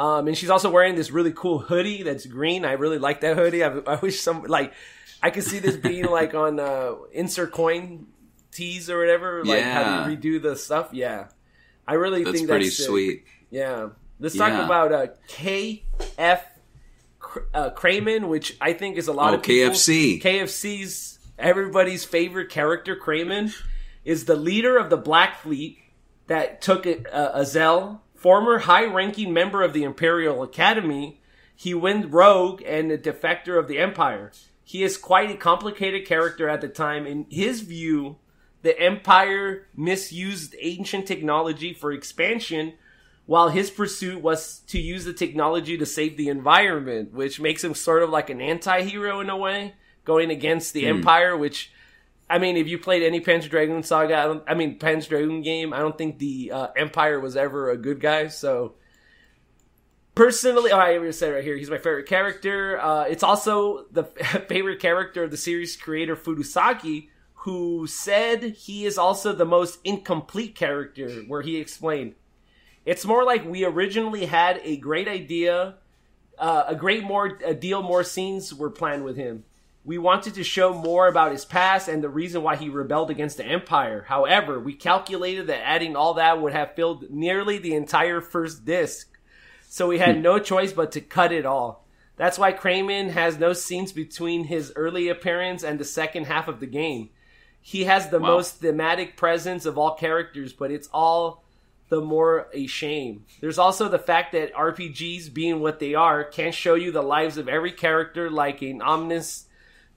Um and she's also wearing this really cool hoodie that's green i really like that hoodie i, I wish some like i could see this being like on uh insert coin tees or whatever like Yeah. how you redo the stuff yeah i really That's think pretty that's pretty sweet. Yeah. Let's talk about uh, KF uh, Craymen, which I think is a lot Oh, of people's- KFC. KFC's everybody's favorite character, Craymen, is the leader of the Black Fleet that took it, uh, Azel, former high-ranking member of the Imperial Academy. He went rogue and a defector of the Empire. He is quite a complicated character at the time. In his view, the Empire misused ancient technology for expansion, while his pursuit was to use the technology to save the environment, which makes him sort of like an anti-hero in a way, going against the hmm. Empire, which I mean, if you played any Panzer Dragoon saga, I, don't, I mean Panzer Dragoon game, I don't think the uh, Empire was ever a good guy. So, personally, oh, I said it right here, he's my favorite character. Uh, it's also the favorite character of the series creator Futatsugi, who said he is also the most incomplete character. Where he explained, "It's more like we originally had a great idea." Uh, a great more a deal more scenes were planned with him we wanted to show more about his past and the reason why he rebelled against the Empire. However, we calculated that adding all that would have filled nearly the entire first disc. So we had hmm. no choice but to cut it all. That's why Craymen has no scenes between his early appearance and the second half of the game. He has the Wow. most thematic presence of all characters, but it's all the more a shame. There's also the fact that RPGs, being what they are, can't show you the lives of every character like an ominous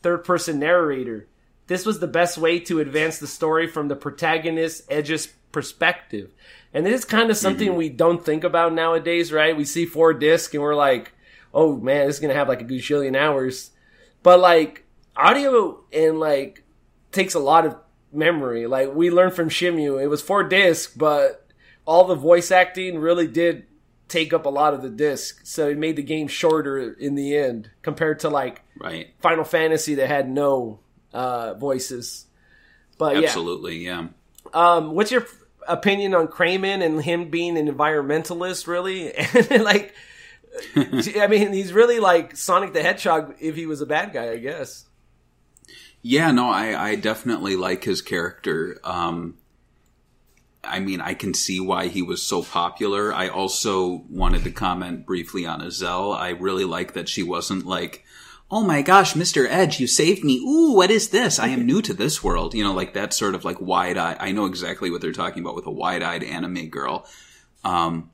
third person narrator. This was the best way to advance the story from the protagonist Edge's perspective. And this is kind of mm-hmm. something we don't think about nowadays, right? We see four disc and we're like, oh man, this is gonna have like a gajillion hours. But like audio and like takes a lot of memory. Like we learned from Shenmue, it was four disc, but all the voice acting really did take up a lot of the disc. So it made the game shorter in the end compared to like Right. Final Fantasy that had no uh, voices. But Absolutely. Yeah. yeah, um, what's your f- opinion on Craymen and him being an environmentalist? Really, and like, I mean, he's really like Sonic the Hedgehog if he was a bad guy, I guess. Yeah, no, I, I definitely like his character. Um, I mean, I can see why he was so popular. I also wanted to comment briefly on Azel. I really like that she wasn't like, oh my gosh, Mr. Edge, you saved me. Ooh, what is this? I am new to this world. You know, like that sort of like wide eye. I know exactly what they're talking about with a wide eyed anime girl. Um,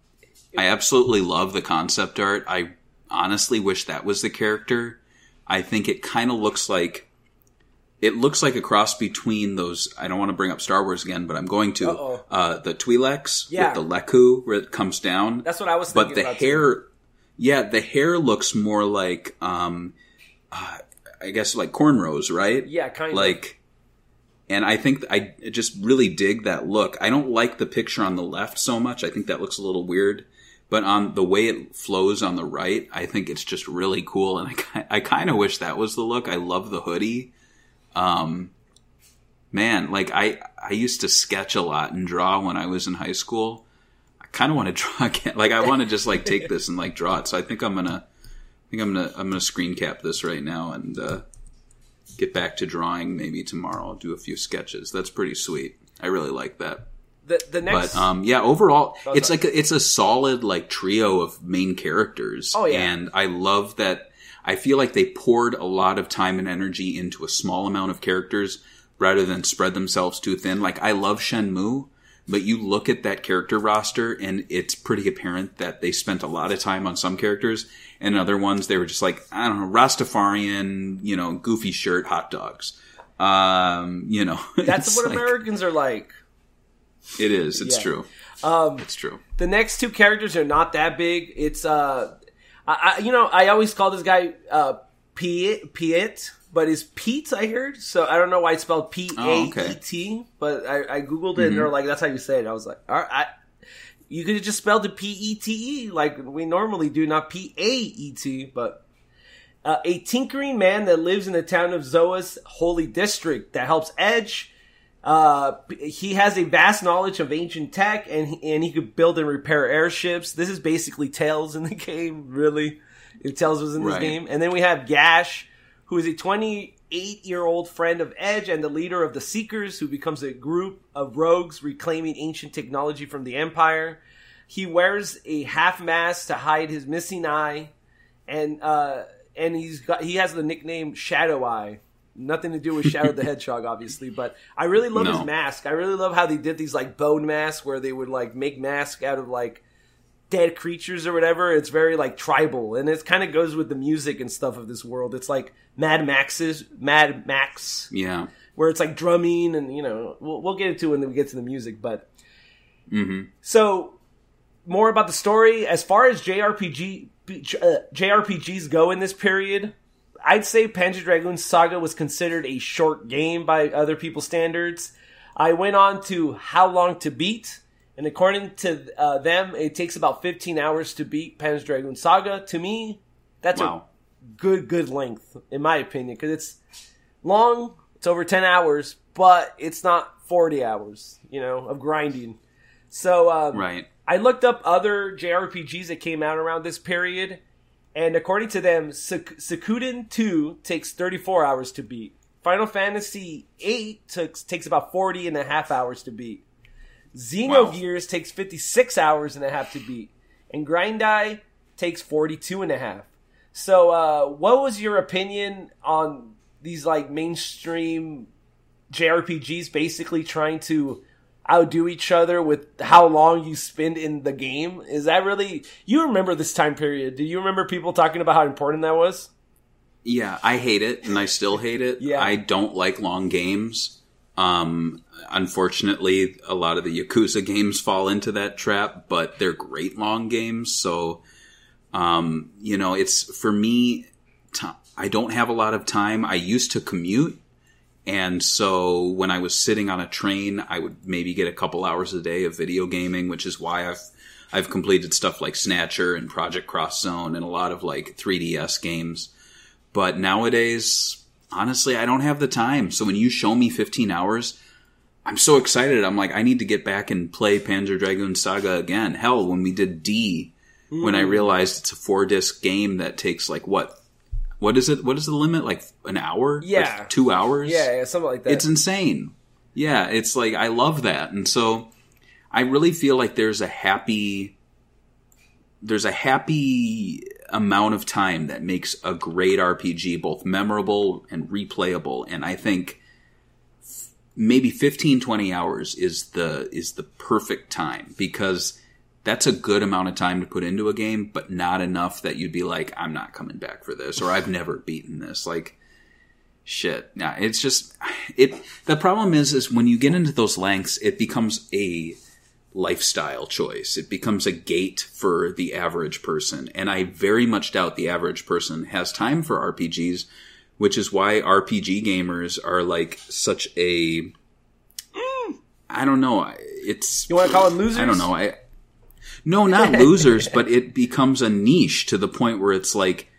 I absolutely love the concept art. I honestly wish that was the character. I think it kind of looks like it looks like a cross between those. I don't want to bring up Star Wars again, but I'm going to. Uh-oh. Uh, the Twi'leks Yeah. with the Leku where it comes down. That's what I was but thinking. the about too. hair, yeah, the hair looks more like, um, uh, I guess like cornrows, right? yeah, kind of like and i think i just really dig that look i don't like the picture on the left so much i think that looks a little weird but on the way it flows on the right i think it's just really cool and i, I kind of wish that was the look i love the hoodie um man like i i used to sketch a lot and draw when i was in high school i kind of want to draw again like i want to just like take this and like draw it so i think i'm gonna i think i'm gonna i'm gonna screen cap this right now and uh get back to drawing maybe tomorrow. I'll do a few sketches. That's pretty sweet. I really like that. the the next. But um, yeah, overall, Oh, it's like a, it's a solid like trio of main characters. Oh, yeah. and I love that. I feel like they poured a lot of time and energy into a small amount of characters rather than spread themselves too thin. Like I love Shenmue, but you look at that character roster and it's pretty apparent that they spent a lot of time on some characters and other ones they were just like I don't know Rastafarian, you know, goofy shirt, hot dogs. Um, you know, that's what like- Americans are like. It is. It's Yeah. true. Um, It's true. the next two characters are not that big. It's uh, I, I you know I always call this guy uh Piet Piet, but it's Pete. I heard so I don't know why it's spelled P A E T, but I, I googled it and they're like that's how you say it. I was like, all right. I, you could have just spelled it P E T E like we normally do, not P A E T. But uh, a tinkering man that lives in the town of Zoa's holy district that helps Edge. Uh, he has a vast knowledge of ancient tech, and he, and he could build and repair airships. This is basically Tails in the game, really. If Tails was in this Right. game, and then we have Gash, who is a 28 year old friend of Edge and the leader of the Seekers, who becomes a group of rogues reclaiming ancient technology from the Empire. He wears a half mask to hide his missing eye, and uh, and he's got he has the nickname Shadow Eye. Nothing to do with Shadow the Hedgehog, obviously, but I really love No. his mask. I really love how they did these like bone masks where they would like make masks out of like dead creatures or whatever. It's very like tribal, and it kind of goes with the music and stuff of this world. It's like Mad Max's Mad Max, Yeah. where it's like drumming, and you know we'll, we'll get into it when we get to the music. But hmm so more about the story as far as JRPG uh, JRPGs go in this period. I'd say Panzer Dragoon Saga was considered a short game by other people's standards. I went on to How Long to Beat, and according to uh, them, it takes about 15 hours to beat Panzer Dragoon Saga. To me, that's Wow. a good, good length, in my opinion, because it's long, it's over 10 hours, but it's not 40 hours, you know, of grinding. So, um, Right. I looked up other JRPGs that came out around this period, and according to them, Sak- Sakuden 2 takes 34 hours to beat. Final Fantasy 8 took, takes about 40 and a half hours to beat. Xenogears takes 56 hours and a half to beat. And Grandia takes 42 and a half. So, uh, what was your opinion on these, like, mainstream JRPGs basically trying to outdo each other with how long you spend in the game. Is that really you remember this time period? Do you remember people talking about how important that was? Yeah, I hate it, and I still hate it. Yeah. I don't like long games. Um, unfortunately, a lot of the Yakuza games fall into that trap, but they're great long games. So, um, you know, it's for me. T- I don't have a lot of time. I used to commute, and so when I was sitting on a train, I would maybe get a couple hours a day of video gaming, which is why I've I've completed stuff like Snatcher and Project Cross Zone and a lot of like 3DS games. But nowadays, honestly, I don't have the time. So when you show me 15 hours, I'm so excited. I'm like, I need to get back and play Panzer Dragoon Saga again. Hell, when we did D, when I hmm. realized it's a four disc game that takes like what? What is it? What is the limit? Like an hour? Yeah. Like two hours? Yeah, yeah something like that. It's insane. Yeah, it's like I love that. And so I really feel like there's a happy there's a happy amount of time that makes a great RPG both memorable and replayable and I think maybe 15 20 hours is the is the perfect time because that's a good amount of time to put into a game but not enough that you'd be like I'm not coming back for this or I've never beaten this. Like shit. Yeah it's just it the problem is is when you get into those lengths it becomes a lifestyle choice. It becomes a gate for the average person. And i very much doubt the average person has time for rpgs which is why rpg gamers are like such a i don't know. It's you want to call it losers? I don't know. I no, not losers, but it becomes a niche to the point where it's like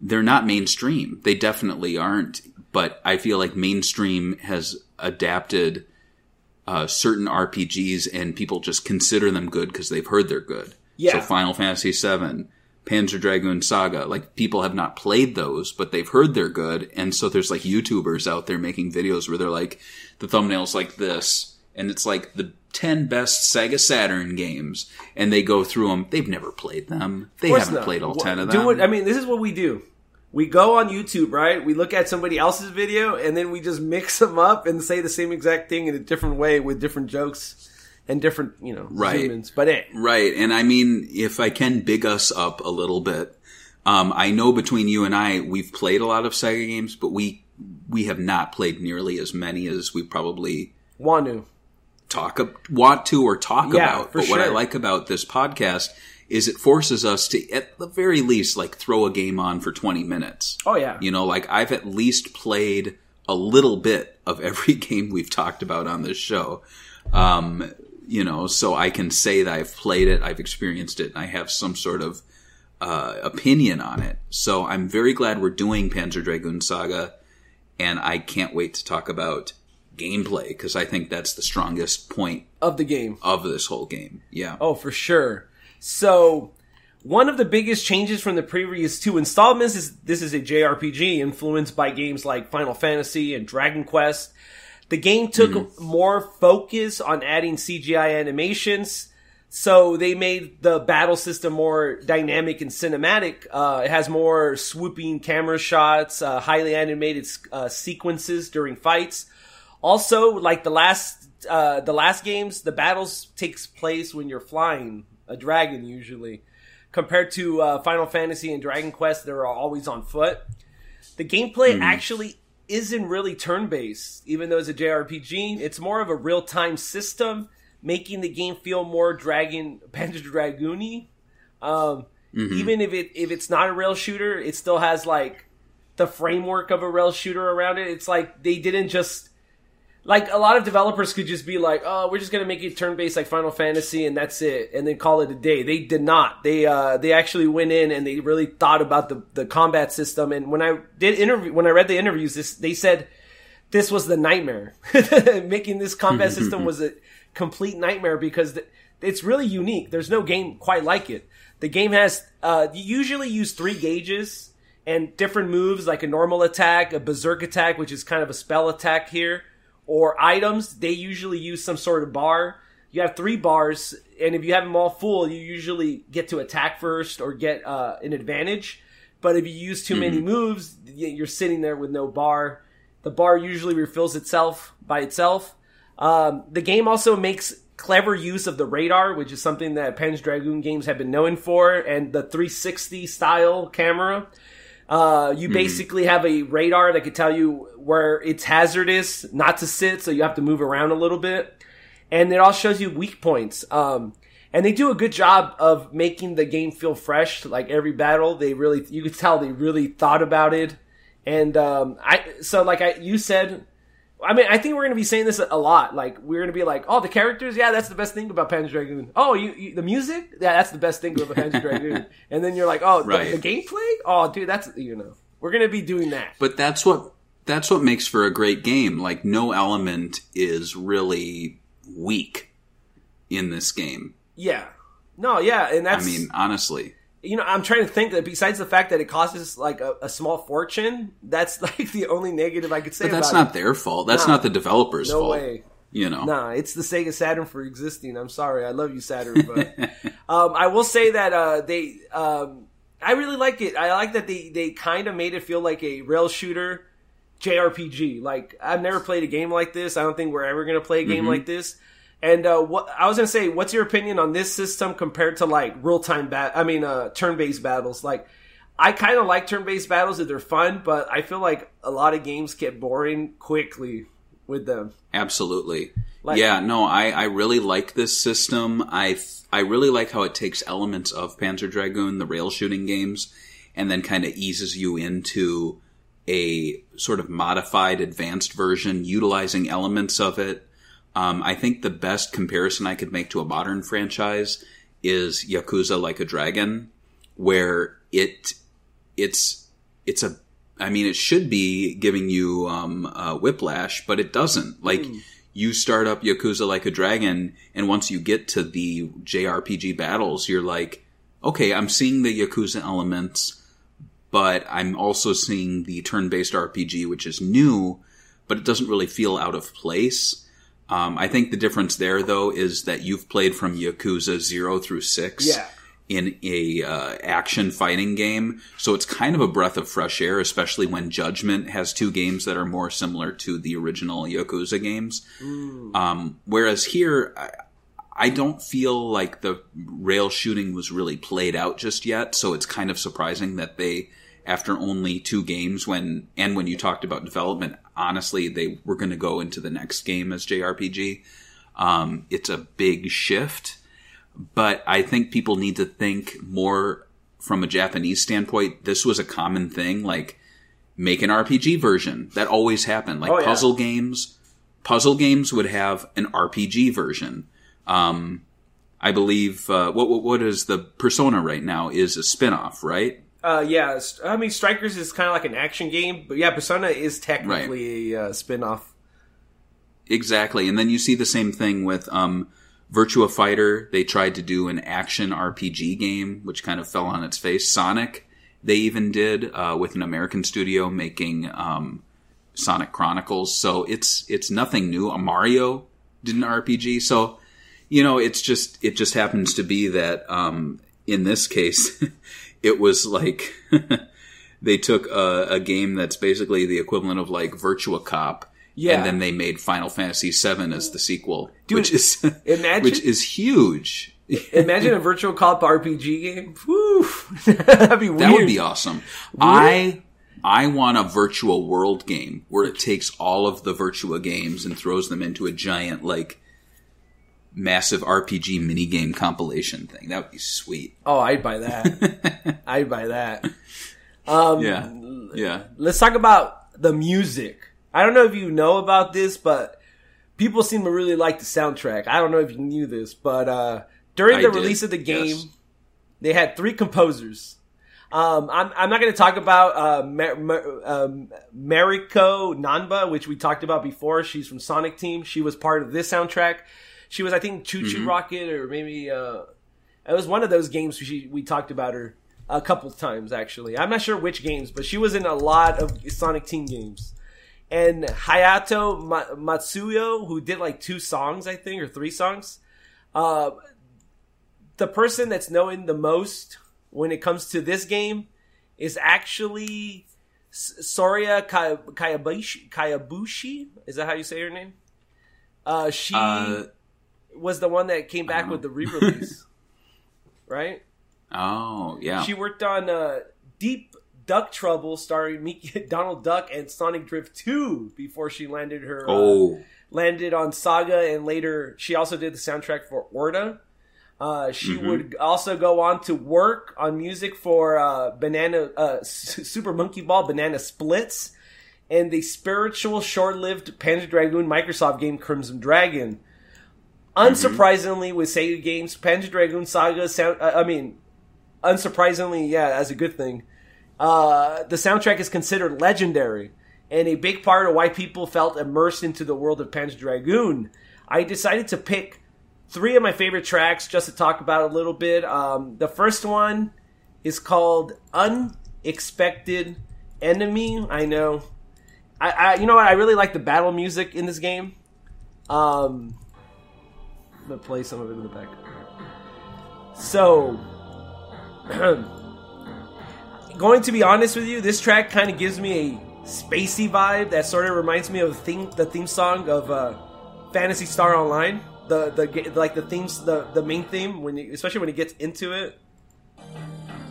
they're not mainstream. They definitely aren't. But I feel like mainstream has adapted uh, certain RPGs, and people just consider them good because they've heard they're good. Yeah. So Final Fantasy VII, Panzer Dragoon Saga, like people have not played those, but they've heard they're good, and so there's like YouTubers out there making videos where they're like the thumbnails like this, and it's like the 10 best Sega Saturn games, and they go through them. They've never played them. They haven't not. played all Wha- 10 of them. do what- I mean, this is what we do. We go on YouTube, right? We look at somebody else's video, and then we just mix them up and say the same exact thing in a different way with different jokes and different, you know, Right. zoom-ins. But it, Right, and I mean, if I can big us up a little bit, um, I know between you and I, we've played a lot of Sega games, but we we have not played nearly as many as we probably Wanu. Talk want to or talk Yeah, about. But what I like about this podcast is it forces us to, at the very least, like throw a game on for twenty minutes. Oh yeah, You know, like I've at least played a little bit of every game we've talked about on this show. Um, you know, so I can say that I've played it, I've experienced it, and I have some sort of uh, opinion on it. So I'm very glad we're doing Panzer Dragoon Saga, and I can't wait to talk about gameplay because I think that's the strongest point of the game. of this whole game. Yeah. Oh, for sure. So, one of the biggest changes from the previous two installments is this is a JRPG influenced by games like Final Fantasy and Dragon Quest. The game took more focus on adding CGI animations, so they made the battle system more dynamic and cinematic. Uh, it has more swooping camera shots, uh, highly animated uh, sequences during fights. Also, like the last uh, the last games, the battles takes place when you're flying a dragon usually, compared to uh, Final Fantasy and Dragon Quest, they're always on foot. The gameplay actually isn't really turn based, even though it's a JRPG. It's more of a real time system, making the game feel more Dragon Panzer Dragoony. Um, Even if it if it's not a rail shooter, it still has like the framework of a rail shooter around it. It's like they didn't just like a lot of developers could just be like, "Oh, we're just gonna make it turn based like Final Fantasy, and that's it," and then call it a day. They did not. They uh, they actually went in and they really thought about the the combat system. And when I did interview, when I read the interviews, this they said this was the nightmare. Making this combat system was a complete nightmare because th- it's really unique. There's no game quite like it. The game has uh, you usually use three gauges and different moves like a normal attack, a berserk attack, which is kind of a spell attack here, or items. They usually use some sort of bar. You have three bars, and if you have them all full, you usually get to attack first or get uh, an advantage. But if you use too many moves, you're sitting there with no bar. The bar usually refills itself by itself. Um, the game also makes clever use of the radar, which is something that Panzer Dragoon games have been known for, and the 360 style camera. Uh, you basically have a radar that could tell you where it's hazardous not to sit, so you have to move around a little bit. And it all shows you weak points. Um, and they do a good job of making the game feel fresh. Like every battle, they really, you could tell they really thought about it. And, um, I, so like I, you said, I mean, I think we're going to be saying this a lot. Like, we're going to be like, oh, the characters, yeah, that's the best thing about Panzer Dragoon. Oh, you, you the music, yeah, that's the best thing about Panzer Dragoon. And then you're like, oh, the- Right. the, gameplay, oh, dude, that's you know, we're going to be doing that. But that's what that's what makes for a great game. Like no element is really weak in this game. Yeah, no, yeah, and that's. I mean, honestly. You know, I'm trying to think that besides the fact that it costs us like a, a small fortune, that's like the only negative I could say. But that's not their fault. That's Nah. not the developer's No fault. way. You know. Nah, it's the Sega Saturn for existing. I'm sorry, I love you, Saturn, but um, I will say that uh, they, um, I really like it. I like that they they kind of made it feel like a rail shooter JRPG. Like I've never played a game like this. I don't think we're ever gonna play a game like this. And uh, what I was gonna say, what's your opinion on this system compared to like real time bat? I mean, uh, turn based battles. Like, I kind of like turn based battles if they're fun, but I feel like a lot of games get boring quickly with them. Absolutely. Like- yeah, no, I, I really like this system. I, I really like how it takes elements of Panzer Dragoon, the rail shooting games, and then kind of eases you into a sort of modified, advanced version, utilizing elements of it. Um, I think the best comparison I could make to a modern franchise is Yakuza Like a Dragon, where it it's it's a I mean it should be giving you um, uh, whiplash, but it doesn't. Like you start up Yakuza Like a Dragon, and once you get to the JRPG battles, you're like, okay, I'm seeing the Yakuza elements, but I'm also seeing the turn-based RPG, which is new, but it doesn't really feel out of place. Um, I think the difference there, though, is that you've played from Yakuza zero through six Yeah. in a uh, action fighting game, so it's kind of a breath of fresh air, especially when Judgment has two games that are more similar to the original Yakuza games. Um, whereas here, I, I don't feel like the rail shooting was really played out just yet, so it's kind of surprising that they, after only two games, when and when you talked about development, honestly, they were going to go into the next game as JRPG. Um, it's a big shift, but I think people need to think more from a Japanese standpoint. This was a common thing, like make an RPG version. That always happened. Like Oh, yeah. puzzle games, puzzle games would have an RPG version. Um, I believe uh, what, what what is the Persona right now is a spin-off, right? Uh, yeah, I mean, Strikers is kind of like an action game, but yeah, Persona is technically a uh, spin off. Exactly. And then you see the same thing with um, Virtua Fighter. They tried to do an action RPG game, which kind of fell on its face. Sonic, they even did uh, with an American studio making um, Sonic Chronicles. So it's it's nothing new. A Mario did an RPG. So You know, it's just it just happens to be that um, in this case, it was like they took a, a game that's basically the equivalent of like Virtua Cop. Yeah. and then they made Final Fantasy VII as the sequel, Dude, which is imagine- which is huge. Imagine a Virtua Cop RPG game. Woo! That'd be weird. That would be awesome. I I want a virtual world game where it takes all of the Virtua games and throws them into a giant like massive RPG minigame compilation thing. That would be sweet. Oh, I'd buy that. I'd buy that. Um, Yeah. Yeah. Let's talk about the music. I don't know if you know about this, but people seem to really like the soundtrack. I don't know if you knew this, but uh, during I the did, release of the game, yes. they had three composers. Um, I'm, I'm not going to talk about uh, Mar- Mar- um, Mariko Nanba, which we talked about before. She's from Sonic Team. She was part of this soundtrack. She was, I think, Choo Choo Rocket, or maybe uh, it was one of those games. She, we talked about her a couple times, actually. I'm not sure which games, but she was in a lot of Sonic Team games. And Hayato Ma- Matsuo, who did like two songs, I think, or three songs. Uh, the person that's known the most when it comes to this game is actually Soria Kay- Kayabushi. Kayabushi? Is that how you say her name? Uh, she Uh, was the one that came back don't with the re-release, right? oh, yeah. She worked on uh, Deep Duck Trouble, starring Mickey, Donald Duck and Sonic Drift 2 before she landed her uh, oh. landed on Saga, and later she also did the soundtrack for Orta. Uh, she Mm-hmm. would also go on to work on music for uh, Banana uh, S- Super Monkey Ball, Banana Splitz, and the spiritual, short-lived Panzer Dragoon Microsoft game Crimson Dragon. Unsurprisingly, with Sega games, Panzer Dragoon Saga sound. I mean, unsurprisingly, yeah, as a good thing. Uh, the soundtrack is considered legendary and a big part of why people felt immersed into the world of Panzer Dragoon. I decided to pick three of my favorite tracks just to talk about a little bit. Um, the first one is called "Unexpected Enemy." I know, I, I you know what? I really like the battle music in this game. Um, I'm play some of it in the back. So, going to be honest with you, this track kind of gives me a spacey vibe that sort of reminds me of the theme, the theme song of uh, Phantasy Star Online. The the like the themes, the the main theme when you, especially when it gets into it,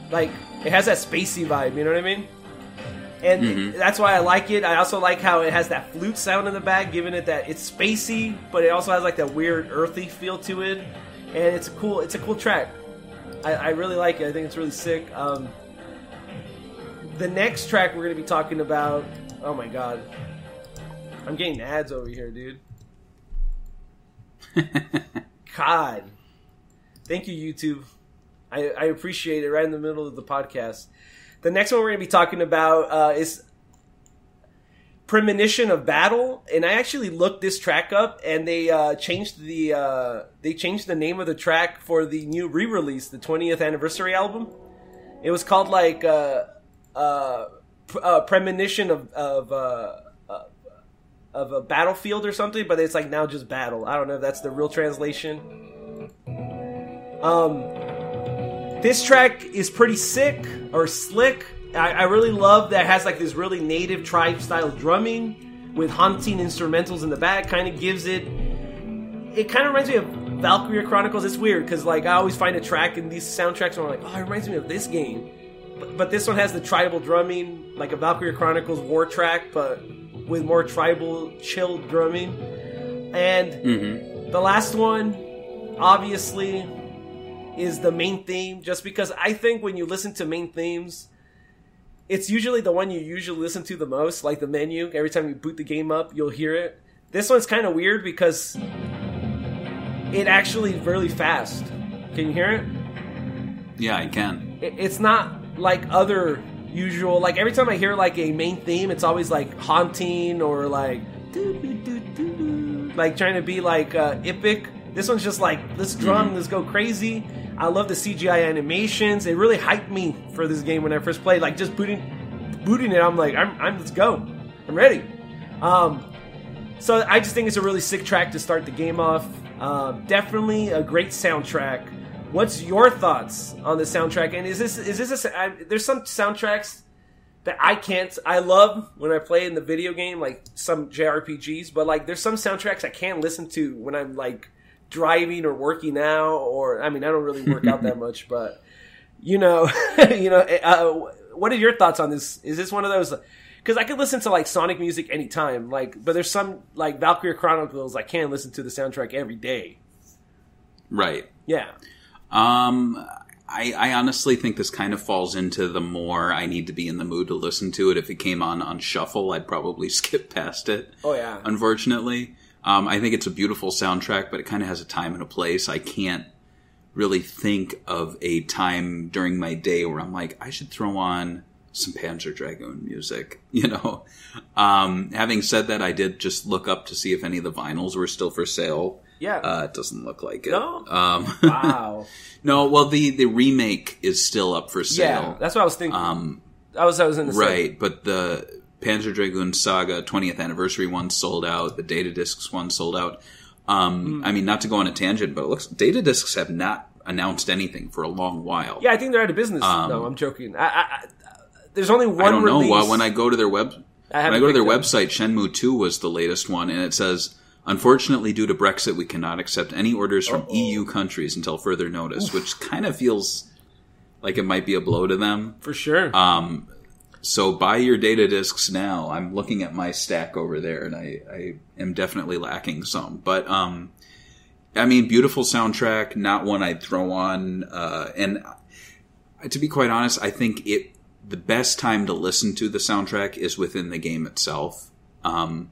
like it has that spacey vibe. You know what I mean? And that's why I like it. I also like how it has that flute sound in the back, giving it that it's spacey, but it also has like that weird earthy feel to it. And it's a cool, it's a cool track. I, I really like it. I think it's really sick. Um, the next track we're going to be talking about. Oh my god, I'm getting ads over here, dude. God, thank you, YouTube. I, I appreciate it. Right in the middle of the podcast. The next one we're going to be talking about uh, is premonition of battle and i actually looked this track up and they uh, changed the uh, they changed the name of the track for the new re-release the 20th anniversary album. It was called like uh, uh, uh, premonition of of of a battlefield or something but it's like now just battle. I don't know if that's the real translation. Um this track is pretty sick or slick. I, I really love that it has like this really native tribe style drumming with haunting instrumentals in the back. Kind of gives it. It kind of reminds me of Valkyria Chronicles. It's weird because like I always find a track in these soundtracks where I'm like, oh, it reminds me of this game. But, but this one has the tribal drumming, like a Valkyria Chronicles war track, but with more tribal chill drumming. And mm-hmm. the last one, obviously, is the main theme just because I think when you listen to main themes, it's usually the one you usually listen to the most, like the menu. Every time you boot the game up, you'll hear it. This one's kind of weird because it actually really fast. Can you hear it? Yeah, I can. It's not like other usual. Like every time I hear like a main theme, it's always like haunting or like like trying to be like uh, epic. This one's just like let's drum, let's go crazy. I love the CGI animations. It really hyped me for this game when I first played. Like just booting, booting it, I'm like, I'm, I'm let's go, I'm ready. Um, so I just think it's a really sick track to start the game off. Uh, definitely a great soundtrack. What's your thoughts on the soundtrack? And is this is this a, I, there's some soundtracks that I can't I love when I play in the video game like some JRPGs, but like there's some soundtracks I can't listen to when I'm like driving or working out or I mean I don't really work out that much, but you know, you know, uh, what are your thoughts on this? Is this one of those? Because I could listen to like Sonic music anytime, like, but there's some like Valkyria Chronicles I can't listen to the soundtrack every day. Right. Yeah, Um, I, I honestly think this kind of falls into the more I need to be in the mood to listen to it. If it came on on shuffle, I'd probably skip past it. Oh, yeah. Unfortunately, um, I think it's a beautiful soundtrack, but it kind of has a time and a place. I can't really think of a time during my day where I'm like, I should throw on some Panzer Dragoon music. You know. Um, having said that, I did just look up to see if any of the vinyls were still for sale. yeah. Uh, it doesn't look like it. No? Um, wow. no, well, the the remake is still up for sale. yeah, that's what I was thinking. um, I was I was in the right, but the Panzer Dragoon Saga 20th anniversary one sold out. The data discs one sold out. Um, Hmm. I mean, not to go on a tangent, but it looks data discs have not announced anything for a long while. Yeah, I think they're out of business. no, I'm joking. I, I, I, there's only one. Um, I don't know. Well, when I go to their web, I when I go to their website, Shenmue 2 was the latest one, and it says, "Unfortunately, due to Brexit, we cannot accept any orders from EU countries until further notice," which kind of feels like it might be a blow to them. for sure. Um, so buy your data discs now. I'm looking at my stack over there, and I, I am definitely lacking some. But um, I mean, beautiful soundtrack, not one I'd throw on. Uh, and to be quite honest, I think it the best time to listen to the soundtrack is within the game itself. Um,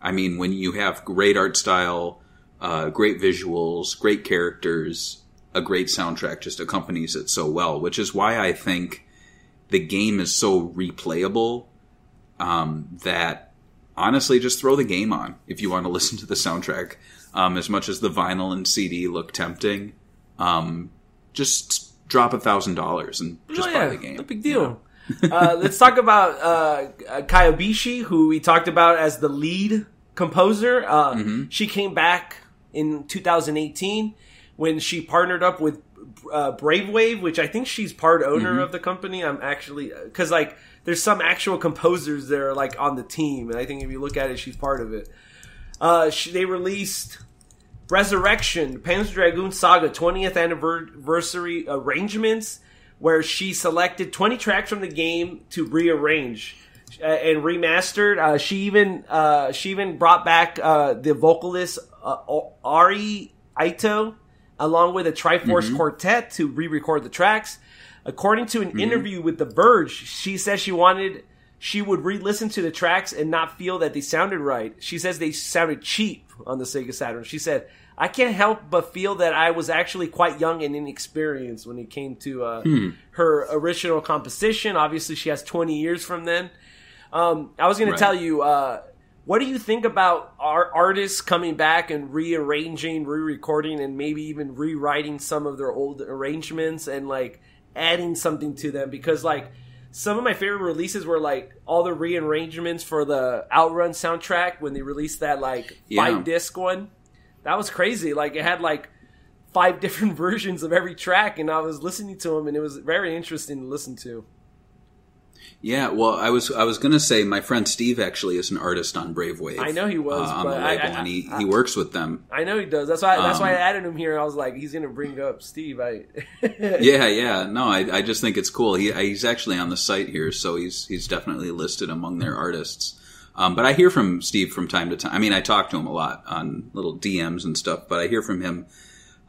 I mean, when you have great art style, uh, great visuals, great characters, a great soundtrack just accompanies it so well, which is why I think the game is so replayable um, that honestly, just throw the game on if you want to listen to the soundtrack. Um, as much as the vinyl and CD look tempting, um, just drop a thousand dollars and just oh, buy the game. No big deal. uh, let's talk about uh, Kobayashi, who we talked about as the lead composer. Uh, Mm-hmm. She came back in 2018 when she partnered up with uh, Brave Wave, which I think she's part owner Mm-hmm. of the company. I'm actually because like there's some actual composers that are like on the team, and I think if you look at it, she's part of it. Uh, she, they released Resurrection, Panzer Dragoon Saga 20th anniversary arrangements, where she selected 20 tracks from the game to rearrange uh, and remastered. Uh, she even uh, she even brought back uh, the vocalist uh, Eri Ito along with a Triforce quartet to re-record the tracks. According to an interview with The Verge, she says she wanted she would re-listen to the tracks and not feel that they sounded right. She says they sounded cheap on the Sega Saturn. She said, "I can't help but feel that I was actually quite young and inexperienced when it came to uh, her original composition. Obviously, she has 20 years from then. Um, I was going Right. to tell you, uh, what do you think about our artists coming back and rearranging, re-recording, and maybe even rewriting some of their old arrangements and like adding something to them? Because like some of my favorite releases were like all the rearrangements for the Outrun soundtrack when they released that like Yeah. five disc one. That was crazy. Like it had like five different versions of every track, and I was listening to them, and it was very interesting to listen to. Yeah, well, I was I was gonna say my friend Steve actually is an artist on Brave Wave. I know he was, uh, on but the label, I- and he, I- he works with them. I know he does. That's why. that's why I Um, added him here. I was like, he's gonna bring up Steve. I. Yeah, yeah. No, I, I just think it's cool. He he's actually on the site here, so he's he's definitely listed among their artists. Um, but I hear from Steve from time to time. I mean, I talk to him a lot on little DMs and stuff, but I hear from him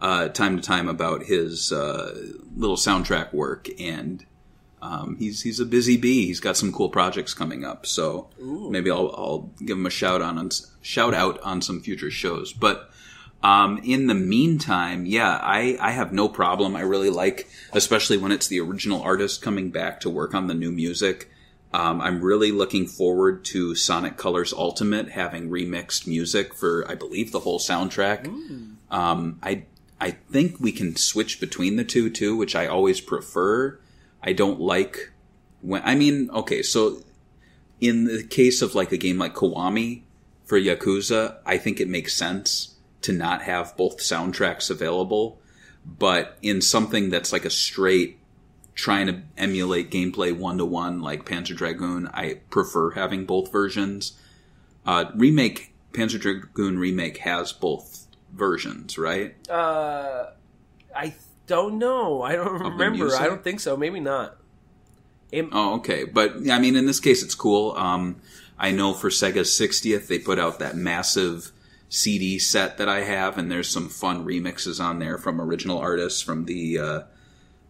uh, time to time about his uh, little soundtrack work, and um, he's he's a busy bee. He's got some cool projects coming up, so maybe I'll I'll give him a shout on, on shout out on some future shows. But um, in the meantime, yeah, I, I have no problem. I really like, especially when it's the original artist coming back to work on the new music. Um, I'm really looking forward to Sonic Colors Ultimate having remixed music for, I believe, the whole soundtrack. Um, I I think we can switch between the two too, which I always prefer. I don't like when I mean, okay, so in the case of like a game like Kiwami for Yakuza, I think it makes sense to not have both soundtracks available, but in something that's like a straight trying to emulate gameplay one to one like Panzer Dragoon, I prefer having both versions. Uh, remake Panzer Dragoon remake has both versions, right? Uh, I don't know. I don't remember. I don't think so. Maybe not. It- Oh, okay. But I mean, in this case, it's cool. Um, I know for Sega's 60th, they put out that massive CD set that I have, and there's some fun remixes on there from original artists from the uh,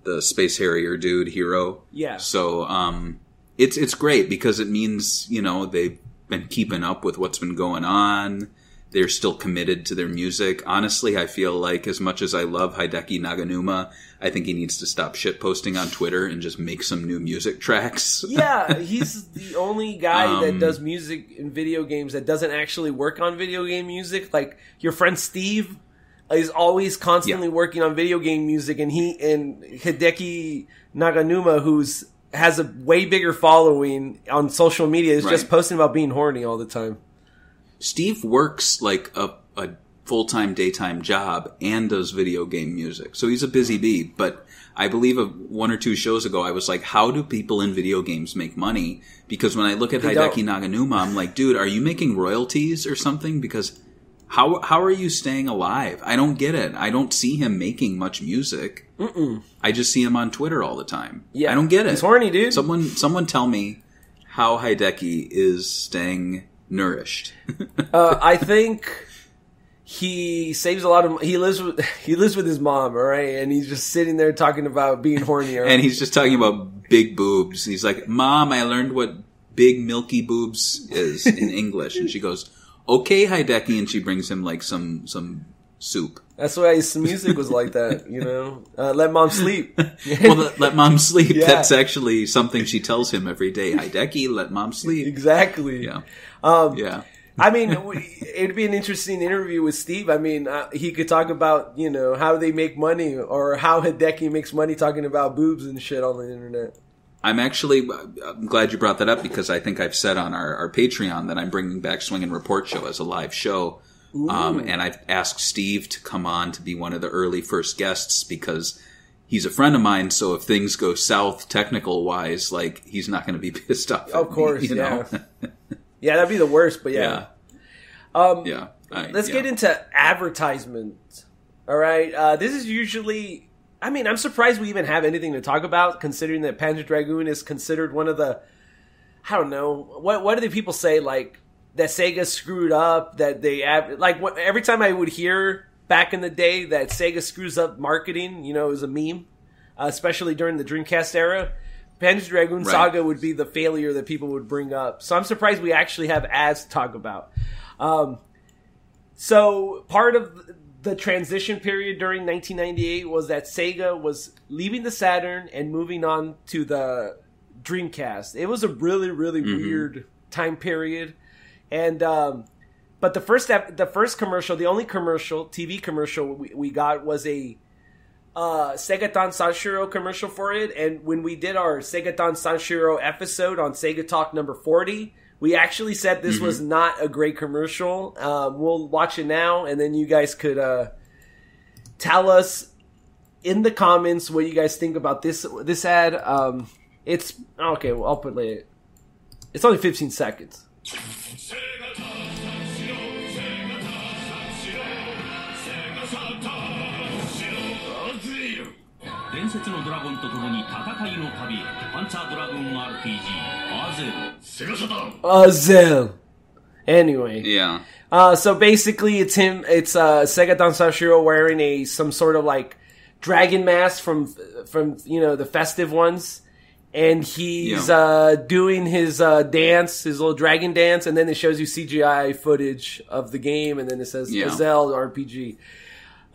the Space Harrier dude Hiro. Yeah. So um, it's it's great because it means you know they've been keeping up with what's been going on. They're still committed to their music. Honestly, I feel like as much as I love Hideki Naganuma, I think he needs to stop shit posting on Twitter and just make some new music tracks. yeah, he's the only guy that Um, does music in video games that doesn't actually work on video game music. Like your friend Steve is always constantly Yeah. working on video game music, and he and Hideki Naganuma, who's has a way bigger following on social media, is just posting about being horny all the time. Steve works like a, a full time daytime job and does video game music. So he's a busy bee. But I believe of one or two shows ago, I was like, how do people in video games make money? Because when I look at They Hideki don't. Naganuma, I'm like, dude, are you making royalties or something? Because how how are you staying alive? I don't get it. I don't see him making much music. Mm-mm. I just see him on Twitter all the time. Yeah, I don't get it. He's horny, dude. Someone someone tell me how Hideki is staying nourished. Uh, I think he saves a lot of. He lives with he lives with his mom, all right, and he's just sitting there talking about being horny. right? and he's just talking about big boobs. He's like, "Mom, I learned what big milky boobs is in English," and she goes, "Okay, Hideki," and she brings him like some some soup. That's why his music was like that, you know. Uh, let mom sleep. Well, let, let mom sleep. Yeah. That's actually something she tells him every day. Hideki, let mom sleep. exactly. Yeah, Um, yeah. I mean, it'd be an interesting interview with Steve. I mean, uh, he could talk about you know how they make money or how Hideki makes money talking about boobs and shit on the internet. I'm actually I'm glad you brought that up because I think I've said on our, our Patreon that I'm bringing back Swing and Report Show as a live show. Um, and I've asked Steve to come on to be one of the early first guests because he's a friend of mine. So if things go south technical wise, like he's not going to be pissed off. Of me, course, you know? yeah. Yeah, that'd be the worst. But yeah, yeah, um, yeah. I- Let's yeah. get into advertisements. All right. Uh, this is usually. I mean, I'm surprised we even have anything to talk about, considering that Panzer Dragoon is considered one of the. I don't know what. What do the people say? Like that Sega screwed up. That they like what, every time I would hear back in the day that Sega screws up marketing. You know, it was a meme, uh, especially during the Dreamcast era. Panzer Dragoon Right. Saga would be the failure that people would bring up. So I'm surprised we actually have ads to talk about. Um, so part of the transition period during 1998 was that Sega was leaving the Saturn and moving on to the Dreamcast. It was a really really weird time period, and um, but the first the first commercial, the only commercial TV commercial we, we got was a uh, Segata Sanshiro commercial for it. And when we did our Segata Sanshiro episode on Sega Talk number 40, we actually said this was not a great commercial. Um, we'll watch it now, and then you guys could uh, tell us in the comments what you guys think about this this ad. Um, it's okay. Well, I'll put it. It's only 15 seconds. 節のドラゴンと共に戦いの旅パンツァードラゴン RPG Anyway, yeah. Uh, so basically, it's him. It's uh, Segata Sanshiro wearing a some sort of like dragon mask from from you know the festive ones, and he's yeah. uh, doing his uh, dance, his little dragon dance, and then it shows you CGI footage of the game, and then it says yeah. Azel RPG.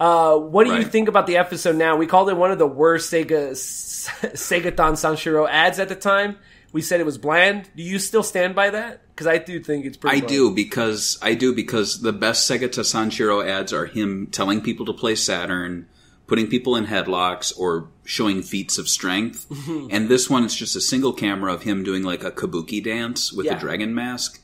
Uh, what do you think about the episode now? We called it one of the worst Sega Segata Sanshiro ads at the time. We said it was bland. Do you still stand by that? Because I do think it's pretty. I bland. do because I do because the best Segata Sanshiro ads are him telling people to play Saturn, putting people in headlocks, or showing feats of strength. and this one, it's just a single camera of him doing like a kabuki dance with Yeah. a dragon mask.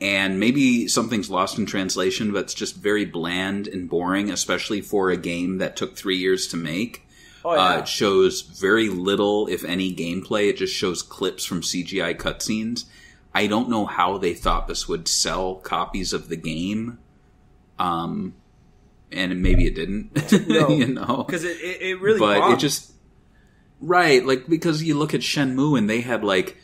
And maybe something's lost in translation, but it's just very bland and boring, especially for a game that took three years to make. Oh, yeah. Uh, it shows very little, if any, gameplay. It just shows clips from CGI cutscenes. I don't know how they thought this would sell copies of the game. Um, and maybe it didn't. No. you know, because it, it, it really but bombed. it just right like because you look at Shenmue and they had like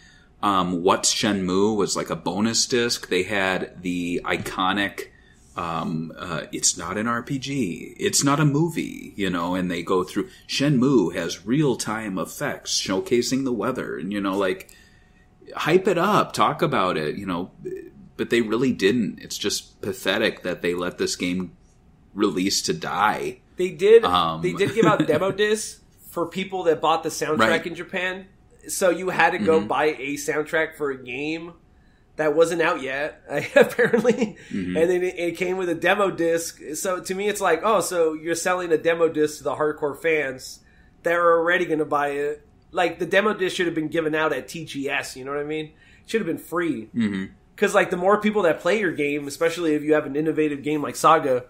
um what's Shenmue was like a bonus disc. They had the iconic um uh, it's not an RPG. It's not a movie, you know, and they go through Shenmue has real-time effects showcasing the weather and you know like hype it up, talk about it, you know, but they really didn't. It's just pathetic that they let this game release to die. They did. Um, they did give out demo discs for people that bought the soundtrack Right. In Japan. So you had to go buy a soundtrack for a game that wasn't out yet, apparently. Mm-hmm. And then it, it came with a demo disc. So to me, it's like, oh, so you're selling a demo disc to the hardcore fans that are already going to buy it. Like the demo disc should have been given out at TGS. You know what I mean? It should have been free. Mm-hmm. Because like the more people that play your game, especially if you have an innovative game like Saga,